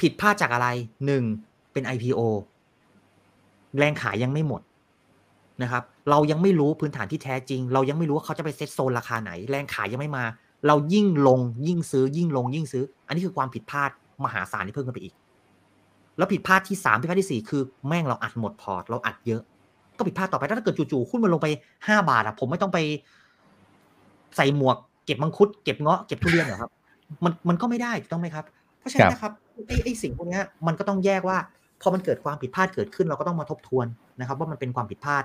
ผิดพลาดจากอะไรหนึ่งเป็น IPO แรงขายยังไม่หมดนะครับ เรายังไม่รู้พื้นฐานที่แท้จริง เรายังไม่รู้ว่าเขาจะไป set zone ราคาไหน แรงขายยังไม่มา เรายิ่งลงยิ่งซื้อ ยิ่งลงยิ่งซื้อ อันนี้คือความผิดพลาดมหาศาลที่เพิ่มขึ้นไปอีก แล้วผิดพลาดที่สามผิดพลาดที่สี่คือแม่งเราอัดหมดพอร์ตเราอัดเยอะ ก็ผิดพลาดต่อไปถ้าเกิดจู่ๆหุ้นมันลงไปห้าบาทอะผมไม่ต้องไปใส่หมวก เก็บมังคุดเก็บเงาะเก็บทุเรียนเหรอครับ มันมันก็ไม่ได้ถูกต้องไหมครับ เพราะฉะนั้นนะครับไอ้ไอ้สิ่งพวกนี้มันก็ต้องแยกว่าพอมันเกิดความผิดพลาดเกิดขึ้นเราก็ต้องมาทบทวนนะครับ ว่ามันเป็นความผิดพลาด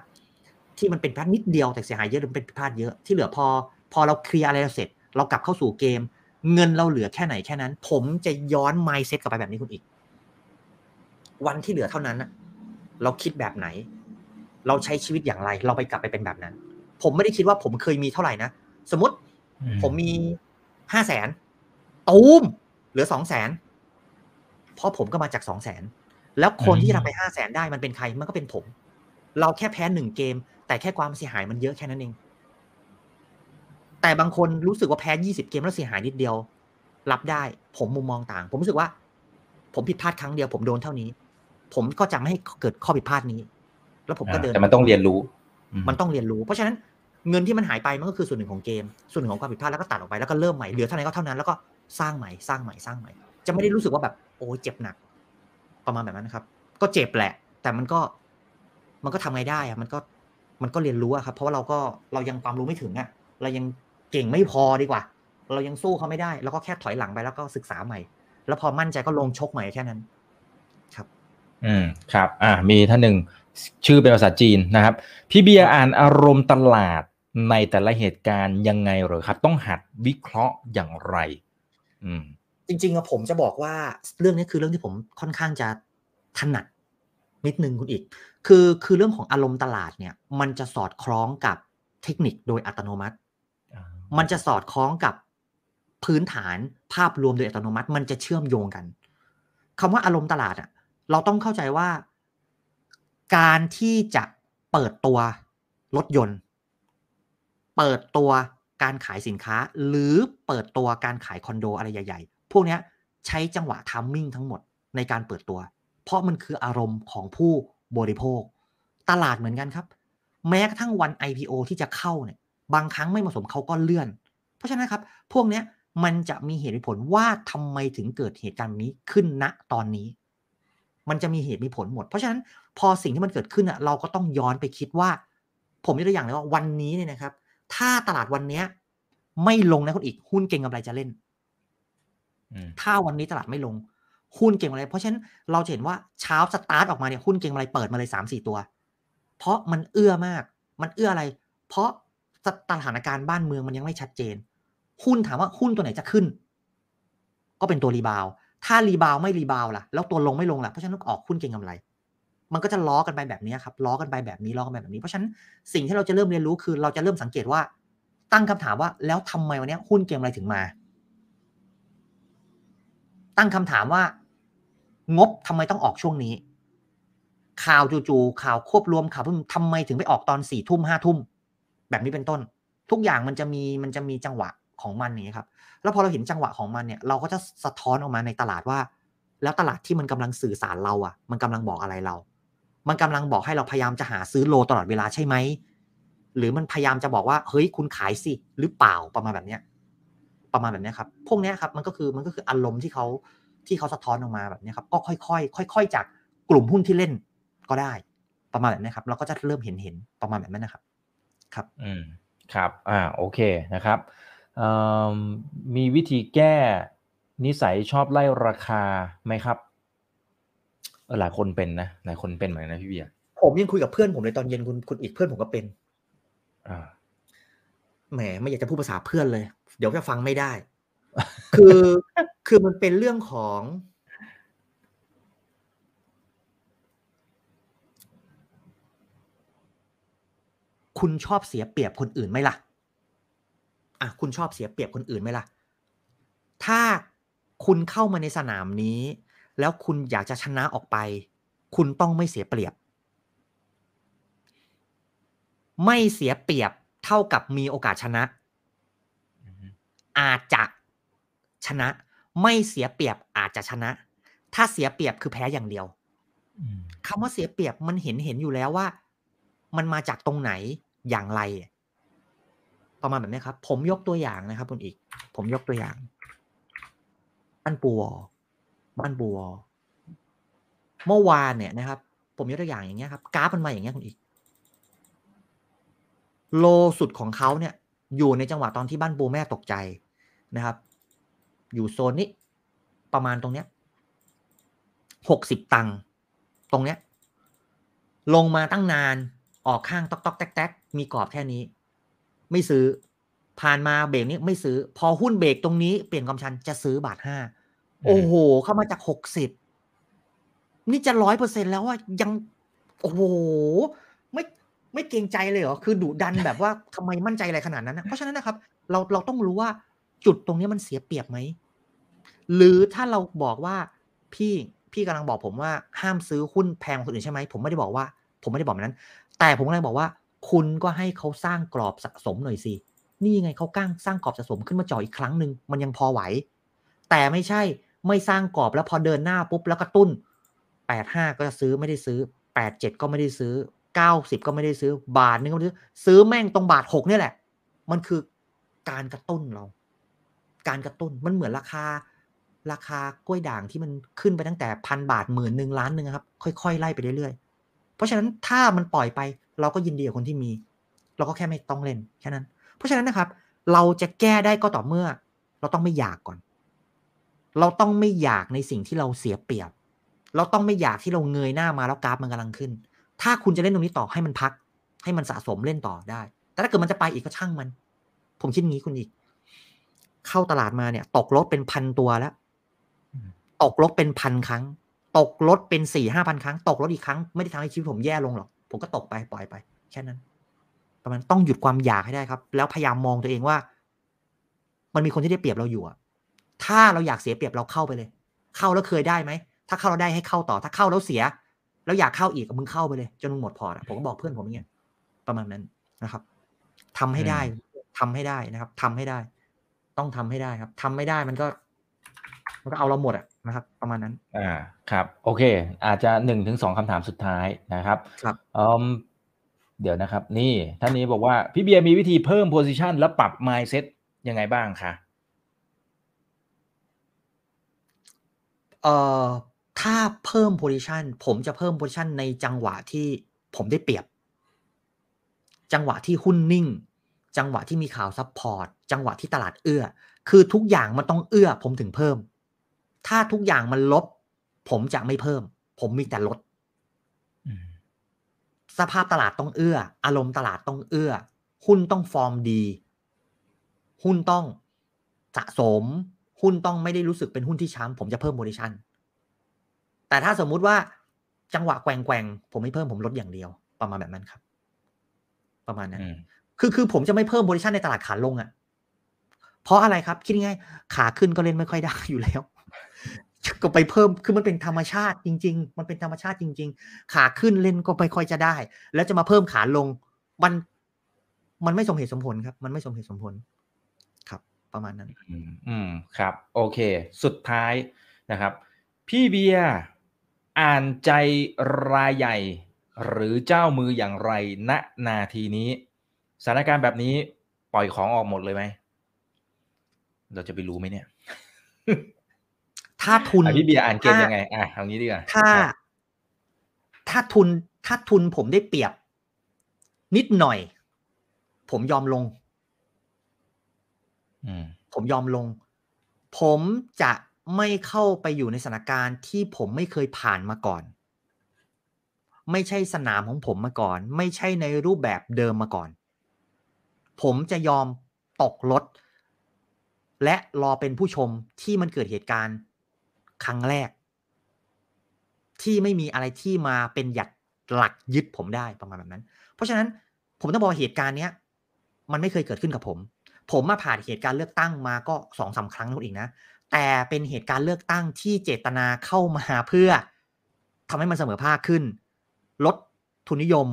ที่มันเป็นพลาดนิดเดียวแต่เสียหายเยอะหรือเป็นพลาดเยอะที่เหลือพอ พอเราเคลียร์อะไรเสร็จ เรากลับเข้าสู่เกม เงินเราเหลือแค่ไหนแค่นั้น ผมจะย้อนไมซ์เซ็ตกลับไปแบบนี้คุณอีก วันที่เหลือเท่านั้นเราคิดแบบไหน เราใช้ชีวิตอย่างไร เราไปกลับไปเป็นแบบนั้น ผมไม่ได้คิดว่าผมเคยมีเท่าไหร่นะสมมติ ผมมีห้าแสนตูมเหลือสองแสนเพราะผมก็มาจากสองแสนแล้วคนที่ทำไปห้าแสนได้มันเป็นใครมันก็เป็นผม เราแค่แพ้หนึ่งเกม แต่แค่ความเสียหายมันเยอะแค่นั้นเอง แต่บางคนรู้สึกว่าแพ้ยี่สิบเกมแล้วเสียหายนิดเดียว รับได้ ผมมุมมองต่าง ผมรู้สึกว่า ผมผิดพลาดครั้งเดียวผมโดนเท่านี้ ผมก็จะไม่ให้เกิดข้อผิดพลาดนี้ แล้วผมก็เดินแต่มันต้องเรียนรู้ มันต้องเรียนรู้ เพราะฉะนั้น เงินที่มันหายไปมันก็คือส่วนหนึ่งของเกม ส่วนหนึ่งของความผิดพลาดแล้วก็ตัดออกไปแล้วก็เริ่มใหม่เหลือเท่าไหร่ก็เท่านั้นแล้วก็สร้างใหม่สร้างใหม่สร้างใหม่ จะไม่ได้รู้สึกว่าแบบโอ้ยเจ็บหนัก ประมาณแบบนั้นนะครับ ก็เจ็บแหละ แต่มันก็มันก็ทำไงได้อะมันก็มันก็เรียนรู้อะครับ เพราะว่าเราก็เรายังความรู้ไม่ถึงอะเรายังเก่งไม่พอดีกว่า เรายังสู้เขาไม่ได้ แล้วก็แค่ถอยหลังไปแล้วก็ศึกษาใหม่ แล้วพอมั่นใจก็ลงชกใหม่แค่นั้น ครับ อืมครับ อ่ามีท่านหนึ่งชื่อเป็นภาษาจีนนะครับ พี่เบียร์อ่านอารมณ์ตลาด ในแต่ละเหตุการณ์ยังไงเหรอครับ ต้องหัดวิเคราะห์อย่างไร อืม จริงๆอะผมจะบอกว่าเรื่องนี้คือเรื่องที่ผมค่อนข้างจะถนัดนิดนึงคุณอีก คือคือเรื่องของอารมณ์ตลาดเนี่ย มันจะสอดคล้องกับเทคนิคโดยอัตโนมัติ มันจะสอดคล้องกับพื้นฐานภาพรวมโดยอัตโนมัติ มันจะเชื่อมโยงกันคำว่าอารมณ์ตลาดอะเราต้องเข้าใจว่า การที่จะเปิดตัวรถยนต์ เปิดตัวการขายสินค้า หรือเปิดตัวการขายคอนโดอะไรใหญ่ๆ พวกนี้ใช้จังหวะทัมมิ่งทั้งหมดในการเปิดตัว เพราะมันคืออารมณ์ของผู้บริโภค ตลาดเหมือนกันครับ แม้กระทั่งวัน IPO ที่จะเข้าเนี่ยบางครั้งไม่เหมาะสมเขาก็เลื่อน เพราะฉะนั้นครับ พวกนี้มันจะมีเหตุผลว่าทำไมถึงเกิดเหตุการณ์นี้ขึ้นณตอนนี้ มันจะมีเหตุมีผลหมด เพราะฉะนั้นพอสิ่งที่มันเกิดขึ้นอะเราก็ต้องย้อนไปคิดว่า ผมยกตัวอย่างเลยว่าวันนี้เนี่ยนะครับ ถ้าตลาดวันเนี้ย ไม่ลงนะคุณอีกหุ้นเก่งกำไรจะเล่นถ้าวันนี้ตลาดไม่ลง หุ้นเก่งอะไร เพราะฉะนั้นเราจะเห็นว่าเช้าสตาร์ทออกมาเนี่ยหุ้นเก่งอะไรเปิดมาเลยสามสี่ตัว เพราะมันเอื้อมาก มันเอื้ออะไร เพราะสถานการณ์บ้านเมืองมันยังไม่ชัดเจน หุ้นถามว่าหุ้นตัวไหนจะขึ้น ก็เป็นตัวรีบาว ถ้ารีบาวไม่รีบาวล่ะ แล้วตัวลงไม่ลงล่ะ เพราะฉะนั้นต้องออกหุ้นเก่งกำไร มันก็จะล้อกันไปแบบนี้ครับล้อกันไปแบบนี้ล้อกันไปแบบนี้ เพราะฉะนั้นสิ่งที่เราจะเริ่มเรียนรู้คือ เราจะเริ่มสังเกตว่าตั้งคำถามว่าแล้วทำไมวันนี้หุ้นเก่งอะไรถึงมา ตั้งคำถามว่า งบทำไมต้องออกช่วงนี้ ข่าวจู่ๆข่าวควบรวมข่าวพึ่งทำไมถึงไปออกตอนสี่ทุ่มห้าทุ่มแบบนี้เป็นต้น ทุกอย่างมันจะมีมันจะมีจังหวะของมันนี้ครับ แล้วพอเราเห็นจังหวะของมันเนี่ย เราก็จะสะท้อนออกมาในตลาดว่า แล้วตลาดที่มันกำลังสื่อสารเราอะ มันกำลังบอกอะไรเรา มันกำลังบอกให้เราพยายามจะหาซื้อโลตลอดเวลาใช่ไหม หรือมันพยายามจะบอกว่าเฮ้ยคุณขายสิหรือเปล่าประมาณแบบเนี้ยประมาณแบบนี้ครับ พวกนี้ครับมันก็คือมันก็คืออารมณ์ที่เขาที่เขาสะท้อนออกมาแบบนี้ครับ ก็ค่อยๆค่อย ๆ จากกลุ่มหุ้นที่เล่นก็ได้ ประมาณแบบนี้ครับ เราก็จะเริ่มเห็นเห็นประมาณแบบนั้นนะครับ ครับ อืมครับ อ่าโอเคนะครับมีวิธีแก้นิสัยชอบไล่ราคาไหมครับ หลายคนเป็นนะหลายคนเป็นเหมือนนะพี่เบียร์ผมยังคุยกับเพื่อนผมเลยตอนเย็นคุณคุณอีกเพื่อนผมก็เป็น อ่าแหมไม่อยากจะพูดภาษาเพื่อนเลย เดี๋ยวจะฟังไม่ได้ คือคือมันเป็นเรื่องของ คุณชอบเสียเปรียบคนอื่นไหมล่ะอะคุณชอบเสียเปรียบคนอื่นไหมล่ะ ถ้าคุณเข้ามาในสนามนี้ แล้วคุณอยากจะชนะออกไป คุณต้องไม่เสียเปรียบ ไม่เสียเปรียบเท่ากับมีโอกาสชนะ อาจจะชนะ ไม่เสียเปรียบอาจจะชนะ ถ้าเสียเปรียบคือแพ้อย่างเดียวคำว่าเสียเปรียบมันเห็นเห็นอยู่แล้วว่า มันมาจากตรงไหนอย่างไร ประมาณแบบนี้ครับ ผมยกตัวอย่างนะครับคุณอีก ผมยกตัวอย่างบ้านปูวอ บ้านปูวเมื่อวานเนี่ยนะครับ ผมยกตัวอย่างอย่างเงี้ยครับ กราฟมันมาอย่างเงี้ยคุณอีก โลสุดของเขาเนี่ย อยู่ในจังหวะตอนที่บ้านปูแม่ตกใจนะครับ อยู่โซนนี้ ประมาณตรงเนี้ยหกสิบตังค์ตรงเนี้ย ลงมาตั้งนานออกข้างตอกตอกแตกแตกมีกรอบแค่นี้ ไม่ซื้อผ่านมาเบรกนี้ไม่ซื้อ พอหุ้นเบรกตรงนี้เปลี่ยนความชันจะซื้อบาทห้า โอ้โห เข้ามาจากหกสิบนี่จะร้อยเปอร์เซ็นแล้วว่ายัง โอ้โห ไม่ไม่เกรงใจเลยเหรอ คือดุดันแบบว่าทำไมมั่นใจอะไรขนาดนั้นนะเพราะฉะนั้นนะครับ เราเราต้องรู้ว่าจุดตรงนี้มันเสียเปรียบไหม หรือถ้าเราบอกว่าพี่พี่กำลังบอกผมว่าห้ามซื้อหุ้นแพงคนอื่นใช่ไหม ผมไม่ได้บอกว่า ผมไม่ได้บอกแบบนั้น แต่ผมกำลังบอกว่า คุณก็ให้เขาสร้างกรอบสะสมหน่อยสิ นี่ไงเขาก้างสร้างกรอบสะสมขึ้นมาจ่ออีกครั้งหนึ่งมันยังพอไหว แต่ไม่ใช่ ไม่สร้างกรอบแล้วพอเดินหน้าปุ๊บแล้วกระตุ้นแปดห้าก็จะซื้อไม่ได้ซื้อแปดเจ็ดก็ไม่ได้ซื้อเก้าสิบก็ไม่ได้ซื้อบาทนึงก็ไม่ได้ซื้อซื้อแม่งตรงบาทหกนี่แหละ มันคือการกระตุ้นเรา การกระตุ้นมันเหมือนราคาราคากล้วยด่างที่มันขึ้นไปตั้งแต่พันบาทหมื่นหนึ่งล้านหนึ่งครับ ค่อยๆไล่ไปเรื่อยๆ เพราะฉะนั้นถ้ามันปล่อยไปเราก็ยินดีกับคนที่มี เราก็แค่ไม่ต้องเล่นแค่นั้น เพราะฉะนั้นนะครับ เราจะแก้ได้ก็ต่อเมื่อ เราต้องไม่อยากก่อน เราต้องไม่อยากในสิ่งที่เราเสียเปรียบ เราต้องไม่อยากที่เราเงยหน้ามาแล้วกราฟมันกำลังขึ้น ถ้าคุณจะเล่นตรงนี้ต่อให้มันพัก ให้มันสะสมเล่นต่อได้ แต่ถ้าเกิดมันจะไปอีกก็ช่างมัน ผมคิดงี้คุณอีก เข้าตลาดมาเนี่ย ตกรถเป็นพันตัวแล้ว ตกรถเป็นพันครั้ง ตกรถเป็นสี่ห้าพันครั้ง ตกรถอีกครั้งไม่ได้ทำให้ชีวิตผมแย่ลงหรอก ผมก็ตกไปปล่อยไป แค่นั้นประมาณต้องหยุดความอยากให้ได้ครับ แล้วพยายามมองตัวเองว่า มันมีคนที่ได้เปรียบเราอยู่อะ ถ้าเราอยากเสียเปรียบเราเข้าไปเลย เข้าแล้วเคยได้ไหม ถ้าเข้าเราได้ให้เข้าต่อ ถ้าเข้าแล้วเสีย แล้วอยากเข้าอีกมึงเข้าไปเลย จนมึงหมดพอร์ตอะผมก็บอกเพื่อนผมอย่างเงี้ยประมาณนั้นนะครับทำให้ได้ทำให้ได้นะครับทำให้ได้ ต้องทำให้ได้ครับทำไม่ได้มันก็ มันก็เอาเราหมดอะนะครับ ประมาณนั้น อ่าครับ โอเค อาจจะหนึ่งถึงสองคำถามสุดท้ายนะครับครับอืมเดี๋ยวนะครับ นี่ท่านนี้บอกว่าพี่เบียร์มีวิธีเพิ่ม position และปรับ mindset ยังไงบ้างคะ เอ่อถ้าเพิ่ม position ผมจะเพิ่ม position ในจังหวะที่ผมได้เปรียบ จังหวะที่หุ้นนิ่ง จังหวะที่มีข่าว support จังหวะที่ตลาดเอื้อ คือทุกอย่างมันต้องเอื้อ ผมถึงเพิ่ม ถ้าทุกอย่างมันลบ ผมจะไม่เพิ่ม ผมมีแต่ลดอืมสภาพตลาดต้องเอื้อ อารมณ์ตลาดต้องเอื้อ หุ้นต้องฟอร์มดี หุ้นต้องสะสม หุ้นต้องไม่ได้รู้สึกเป็นหุ้นที่ช้ำผมจะเพิ่ม position แต่ถ้าสมมุติว่าจังหวะแกว่งๆผมไม่เพิ่มผมลดอย่างเดียว ประมาณแบบนั้นครับ ประมาณนั้นอืมคือคือผมจะไม่เพิ่มโพซิชันในตลาดขาลงอะ่ะ เพราะอะไรครับคิดง่ายๆขาขึ้นก็เล่นไม่ค่อยได้อยู่แล้วก็ไปเพิ่มคือมันเป็นธรรมชาติจริง ๆ มันเป็นธรรมชาติจริง ๆ ขาขึ้นเล่นก็ไม่ค่อยจะได้ แล้วจะมาเพิ่มขาลง มัน มันไม่สมเหตุสมผลครับ มันไม่สมเหตุสมผลครับ ประมาณนั้นอืมอืมครับ โอเค สุดท้ายนะครับ พี่เบียร์อ่านใจรายใหญ่ หรือเจ้ามืออย่างไรณนาทีนี้สถานการณ์แบบนี้ปล่อยของออกหมดเลยไหม เราจะไปรู้ไหมเนี่ย ถ้าทุนอะพี่เบียร์อ่านเกมถ้ายังไง อะเอางี้ดีกว่าถ้าครับถ้าทุนถ้าทุนผมได้เปรียบ นิดหน่อย ผมยอมลงอืม ผมยอมลง ผมจะไม่เข้าไปอยู่ในสถานการณ์ที่ผมไม่เคยผ่านมาก่อน ไม่ใช่สนามของผมมาก่อน ไม่ใช่ในรูปแบบเดิมมาก่อน ผมจะยอมตกรถและรอเป็นผู้ชมที่มันเกิดเหตุการณ์ครั้งแรก ที่ไม่มีอะไรที่มาเป็นหยักหลักยึดผมได้ประมาณแบบนั้น เพราะฉะนั้นผมต้องบอกเหตุการณ์เนี้ย มันไม่เคยเกิดขึ้นกับผม ผมมาผ่านเหตุการณ์เลือกตั้งมาก็สองสาครั้งนั่นเองนะ แต่เป็นเหตุการณ์เลือกตั้งที่เจตนาเข้ามาเพื่อทำให้มันเสมอภาคขึ้น ลดทุนนิยม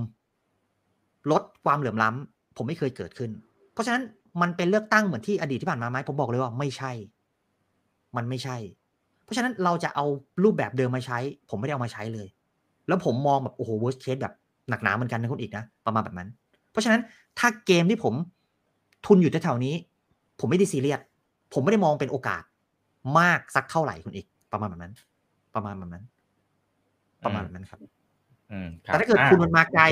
ลดความเหลื่อมล้ำผมไม่เคยเกิดขึ้น เพราะฉะนั้นมันเป็นเลือกตั้งเหมือนที่อดีตที่ผ่านมาไหมผมบอกเลยว่าไม่ใช่ มันไม่ใช่ เพราะฉะนั้นเราจะเอารูปแบบเดิมมาใช้ ผมไม่ได้เอามาใช้เลย แล้วผมมองแบบโอ้โห worst case แบบหนักหนาเหมือนกันนะคุณอีกนะประมาณแบบนั้น เพราะฉะนั้นถ้าเกมที่ผม ทุนอยู่แถวๆนี้ ผมไม่ได้ซีเรียสผมไม่ได้มองเป็นโอกาสมากสักเท่าไหร่คุณอีกประมาณแบบนั้น ประมาณแบบนั้น ประมาณแบบนั้นครับอืมครับแต่ถ้าเกิดอ่ทุนมันมาไกล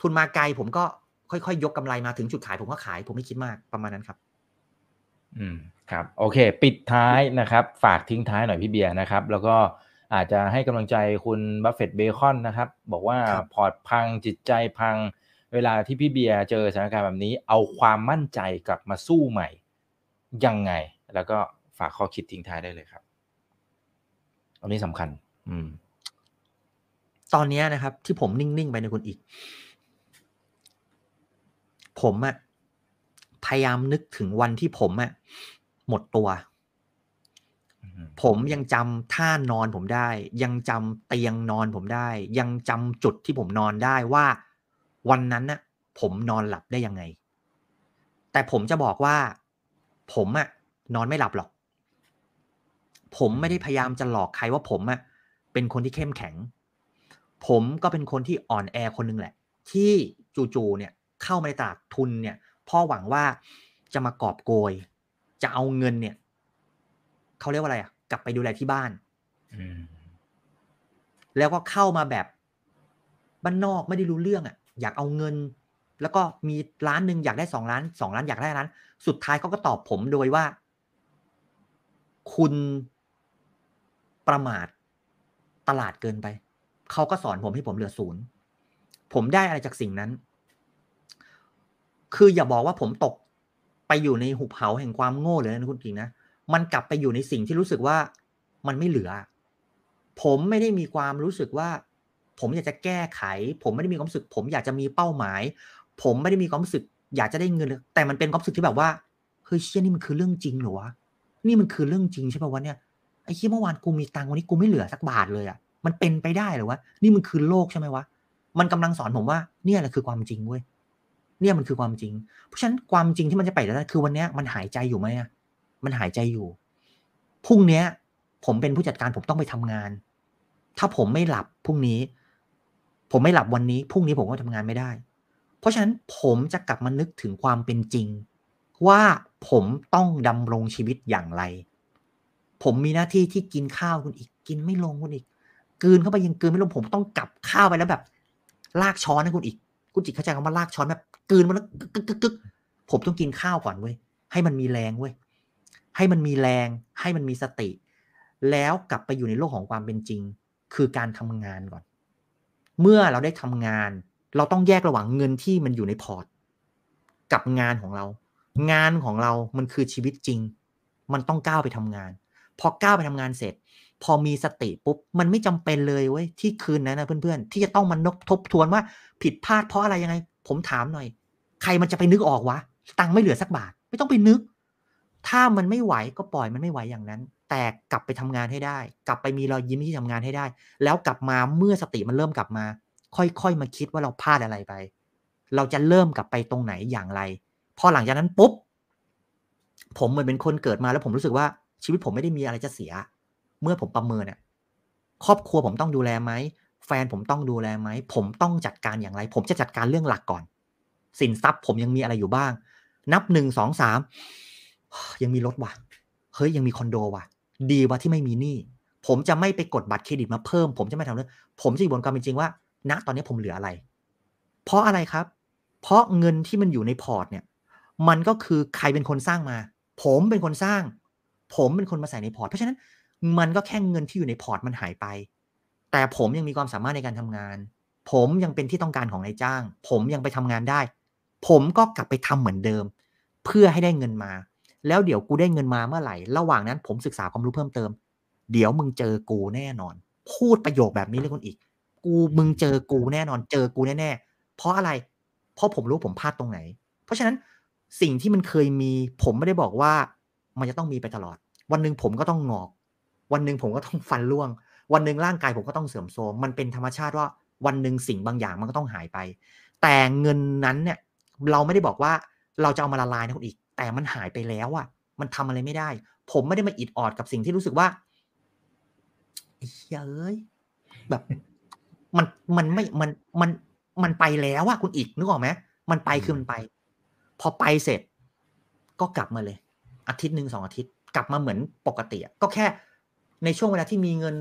ทุนมาไกล ผมก็ค่อยๆยกกำไรมาถึงจุดขาย ผมก็ขาย ผมไม่คิดมากประมาณนั้นครับ อืมครับ โอเค ปิดท้ายนะครับ ฝากทิ้งท้ายหน่อยพี่เบียร์นะครับ แล้วก็อาจจะให้กำลังใจคุณบัฟเฟตต์เบคอนนะครับ บอกว่าครับพอร์ตพังจิตใจพัง เวลาที่พี่เบียร์เจอสถานการณ์แบบนี้ เอาความมั่นใจกลับมาสู้ใหม่ ยังไง แล้วก็ฝากข้อคิดทิ้งท้ายได้เลยครับอันนี้สำคัญ อืม ตอนนี้นะครับ ที่ผมนิ่ง ๆ ไปในคุณอีก ผมอะพยายามนึกถึงวันที่ผมอะหมดตัว ผมยังจำท่านอนผมได้ ยังจำเตียงนอนผมได้ ยังจำจุดที่ผมนอนได้ว่า วันนั้นน่ะผมนอนหลับได้ยังไง แต่ผมจะบอกว่า ผมอะนอนไม่หลับหรอก ผมไม่ได้พยายามจะหลอกใครว่าผมอะเป็นคนที่เข้มแข็ง ผมก็เป็นคนที่อ่อนแอคนหนึงแหละ ที่จู่ๆเนี่ยเข้ามาในตลาดทุนเนี่ยพ่อหวังว่าจะมากอบโกย จะเอาเงินเนี่ยเขาเรียกว่าอะไรอะกลับไปดูแลที่บ้านอืมแล้วก็เข้ามาแบบบ้านนอกไม่ได้รู้เรื่องอะ อยากเอาเงิน แล้วก็มีร้านหนึ่งอยากได้สองล้านสองล้านอยากได้ล้าน สุดท้ายเขาก็ตอบผมโดยว่า คุณประมาทตลาดเกินไป เขาก็สอนผมให้ผมเหลือศูนย์ผมได้อะไรจากสิ่งนั้น คืออย่าบอกว่าผมตกไปอยู่ในหุบเขาแห่งความโง่เลยนะคุณกิ่งนะ มันกลับไปอยู่ในสิ่งที่รู้สึกว่ามันไม่เหลือ ผมไม่ได้มีความรู้สึกว่า ผมอยากจะแก้ไข ผมไม่ได้มีความรู้สึก ผมอยากจะมีเป้าหมาย ผมไม่ได้มีความรู้สึก อยากจะได้เงิน แต่มันเป็นความรู้สึกที่แบบว่าเฮ้ยเชี่ยนี่มันคือเรื่องจริงเหรอวะนี่มันคือเรื่องจริงใช่ป่าวะเนี่ยไอ้เชี่ยเมื่อวานกูมีตังค์วันนี้กูไม่เหลือสักบาทเลยอะมันเป็นไปได้หรอวะนี่มันคือโลกใช่ไหมวะมันกำลังสอนผมว่าเนี่ยแหละคือความจริงเว้ยเนี่ยมันคือความจริง เพราะฉะนั้นความจริงที่มันจะไปได้คือวันเนี้ยมันหายใจอยู่ไหมอะมันหายใจอยู่พรุ่งนี้ผมเป็นผู้จัดการผมต้องไปทำงาน ถ้าผมไม่หลับพรุ่งนี้ ผมไม่หลับวันนี้พรุ่งนี้ผมก็ทำงานไม่ได้ เพราะฉะนั้นผมจะกลับมานึกถึงความเป็นจริง ว่าผมต้องดำรงชีวิตอย่างไร ผมมีหน้าที่ที่กินข้าวคุณอีก กินไม่ลงคุณอีกกลืนเข้าไปยังกืนไม่ลงผมต้องกลับข้าวไปแล้วแบบ ลากช้อนนะคุณอีก คุณจิตเข้าใจคำว่าลากช้อนแบบกืนมันแล้วกึกกึกกึกผมต้องกินข้าวก่อนเว้ยให้มันมีแรงเว้ยให้มันมีแรงให้มันมีสติ แล้วกลับไปอยู่ในโลกของความเป็นจริง คือการทำงานก่อน เมื่อเราได้ทำงาน เราต้องแยกระหว่างเงินที่มันอยู่ในพอร์ต กับงานของเรา งานของเรามันคือชีวิตจริง มันต้องก้าวไปทำงาน พอก้าวไปทำงานเสร็จ พอมีสติปุ๊บมันไม่จำเป็นเลยเว้ยที่คืนนั้นนะเพื่อนๆ ที่จะต้องมานกทบทวนว่าผิดพลาดเพราะอะไรยังไง ผมถามหน่อย ใครมันจะไปนึกออกวะตังค์ไม่เหลือสักบาท ไม่ต้องไปนึก ถ้ามันไม่ไหวก็ปล่อยมันไม่ไหวอย่างนั้น แต่กลับไปทำงานให้ได้ กลับไปมีรอยยิ้มที่ทำงานให้ได้ แล้วกลับมาเมื่อสติมันเริ่มกลับมา ค่อยๆมาคิดว่าเราพลาดอะไรไป เราจะเริ่มกลับไปตรงไหนอย่างไร พอหลังจากนั้นปุ๊บ ผมเหมือนเป็นคนเกิดมาแล้วผมรู้สึกว่าชีวิตผมไม่ได้มีอะไรจะเสีย เมื่อผมประเมินเนี่ยครอบครัวผมต้องดูแลไหมแฟนผมต้องดูแลไหม ผมต้องจัดการอย่างไร ผมจะจัดการเรื่องหลักก่อน สินทรัพย์ผมยังมีอะไรอยู่บ้าง นับหนึ่งสองสามยังมีรถว่ะ เฮ้ยยังมีคอนโดว่ะ ดีว่ะที่ไม่มีหนี้ผมจะไม่ไปกดบัตรเครดิตมาเพิ่ม ผมจะไม่ทำเรื่องผมจะอยู่บนความเป็นจริงว่า ณตอนนี้ผมเหลืออะไร เพราะอะไรครับ เพราะเงินที่มันอยู่ในพอร์ตเนี่ย มันก็คือใครเป็นคนสร้างมา ผมเป็นคนสร้าง ผมเป็นคนมาใส่ในพอร์ต เพราะฉะนั้นมันก็แค่เงินที่อยู่ในพอร์ตมันหายไป แต่ผมยังมีความสามารถในการทำงาน ผมยังเป็นที่ต้องการของนายจ้าง ผมยังไปทำงานได้ ผมก็กลับไปทำเหมือนเดิม เพื่อให้ได้เงินมา แล้วเดี๋ยวกูได้เงินมาเมื่อไหร่ ระหว่างนั้นผมศึกษาความรู้เพิ่มเติม เดี๋ยวมึงเจอกูแน่นอน พูดประโยคแบบนี้เลยคนอีก กูมึงเจอกูแน่นอน เจอกูแน่ๆ เพราะอะไร เพราะผมรู้ผมพลาดตรงไหน เพราะฉะนั้นสิ่งที่มันเคยมี ผมไม่ได้บอกว่า มันจะต้องมีไปตลอด วันหนึ่งผมก็ต้องงอก วันหนึ่งผมก็ต้องฟันร่วง วันหนึ่งร่างกายผมก็ต้องเสื่อมโทรม มันเป็นธรรมชาติว่าวันหนึ่งสิ่งบางอย่างมันก็ต้องหายไป แต่เงินนั้นเนี่ยเราไม่ได้บอกว่าเราจะเอามาละลายนะคุณอีก แต่มันหายไปแล้วอะมันทำอะไรไม่ได้ ผมไม่ได้มาอิดออดกับสิ่งที่รู้สึกว่าไอ้เหี้ยเอ้ยแบบ มันมันไม่มันมันมันไปแล้วอะคุณอีกนึกออกไหมมันไปคือมันไป พอไปเสร็จ ก็กลับมาเลย อาทิตย์หนึ่งสองอาทิตย์ กลับมาเหมือนปกติอะก็แค่ในช่วงเวลาที่มีเงิน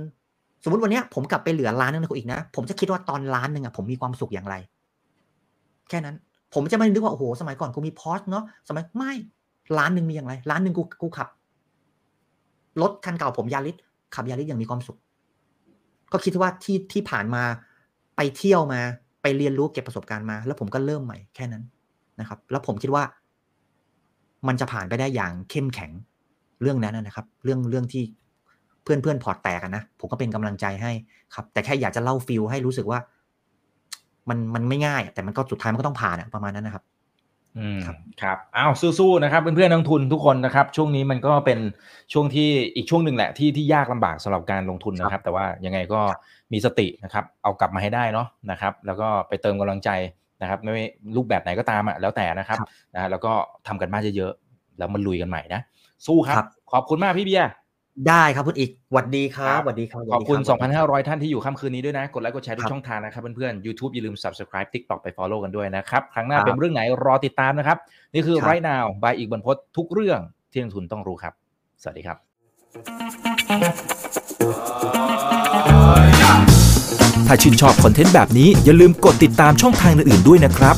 สมมติวันเนี้ยผมกลับไปเหลือล้านนึงนะคุณอีกนะ ผมจะคิดว่าตอนล้านหนึ่งอะผมมีความสุขอย่างไร แค่นั้น ผมจะไม่นึกว่าโอ้โหสมัยก่อนกูมีพอสเนาะสมัยไม่ล้านหนึ่งมีอย่างไรล้านหนึ่งกูกูขับรถคันเก่าผมยาริสขับยาริสอย่างมีความสุข ก็คิดว่าที่ที่ผ่านมาไปเที่ยวมา ไปเรียนรู้เก็บประสบการณ์มา แล้วผมก็เริ่มใหม่แค่นั้นนะครับ แล้วผมคิดว่า มันจะผ่านไปได้อย่างเข้มแข็งเรื่องนั้นนะครับ เรื่องเรื่องที่เพื่อนเพื่อนพอร์ตแตกนะผมก็เป็นกำลังใจให้ครับ แต่แค่อยากจะเล่า feel ให้รู้สึกว่า มันมันไม่ง่าย แต่มันก็สุดท้ายมันก็ต้องผ่านอะประมาณนั้นนะครับ อืมครับครับอ้าวสู้ๆนะครับเพื่อนๆนักทุนทุกคนนะครับ ช่วงนี้มันก็เป็นช่วงที่อีกช่วงหนึ่งแหละที่ที่ยากลำบากสำหรับการลงทุนนะครับ แต่ว่ายังไงก็มีสตินะครับ เอากลับมาให้ได้เนาะนะครับ แล้วก็ไปเติมกำลังใจนะครับ ไม่ว่ารูปแบบไหนก็ตามอะแล้วแต่นะครับครับนะแล้วก็ทำกันบ้านเยอะๆแล้วมันลุยกันใหม่นะสู้ครัครับบขอบคุณมากพี่เบียร์ ได้ครับคุณอีกหวัดดีครัครับบหวัดดีครับขอบคุณหวัดดีรับ2,500 ท่านที่อยู่ค่ำคืนนี้ด้วยนะ กดไลค์กดแชร์ทุครักบช่องทางนะครับเพื่อนๆ YouTube อย่าลืม Subscribe TikTok ไป Follow กันด้วยนะครับ ครั้งหน้าครับเป็นเรื่องไหนรอติดตามนะครับ นี่คือครับ Right Now บายอีกบรรพตทุกเรื่องที่นักทุนต้องรู้ครับ สวัสดีครับ ถ้าชื่นชอบคอนเทนต์แบบนี้อย่าลืมกดติดตามช่องทางอื่นๆด้วยนะครับ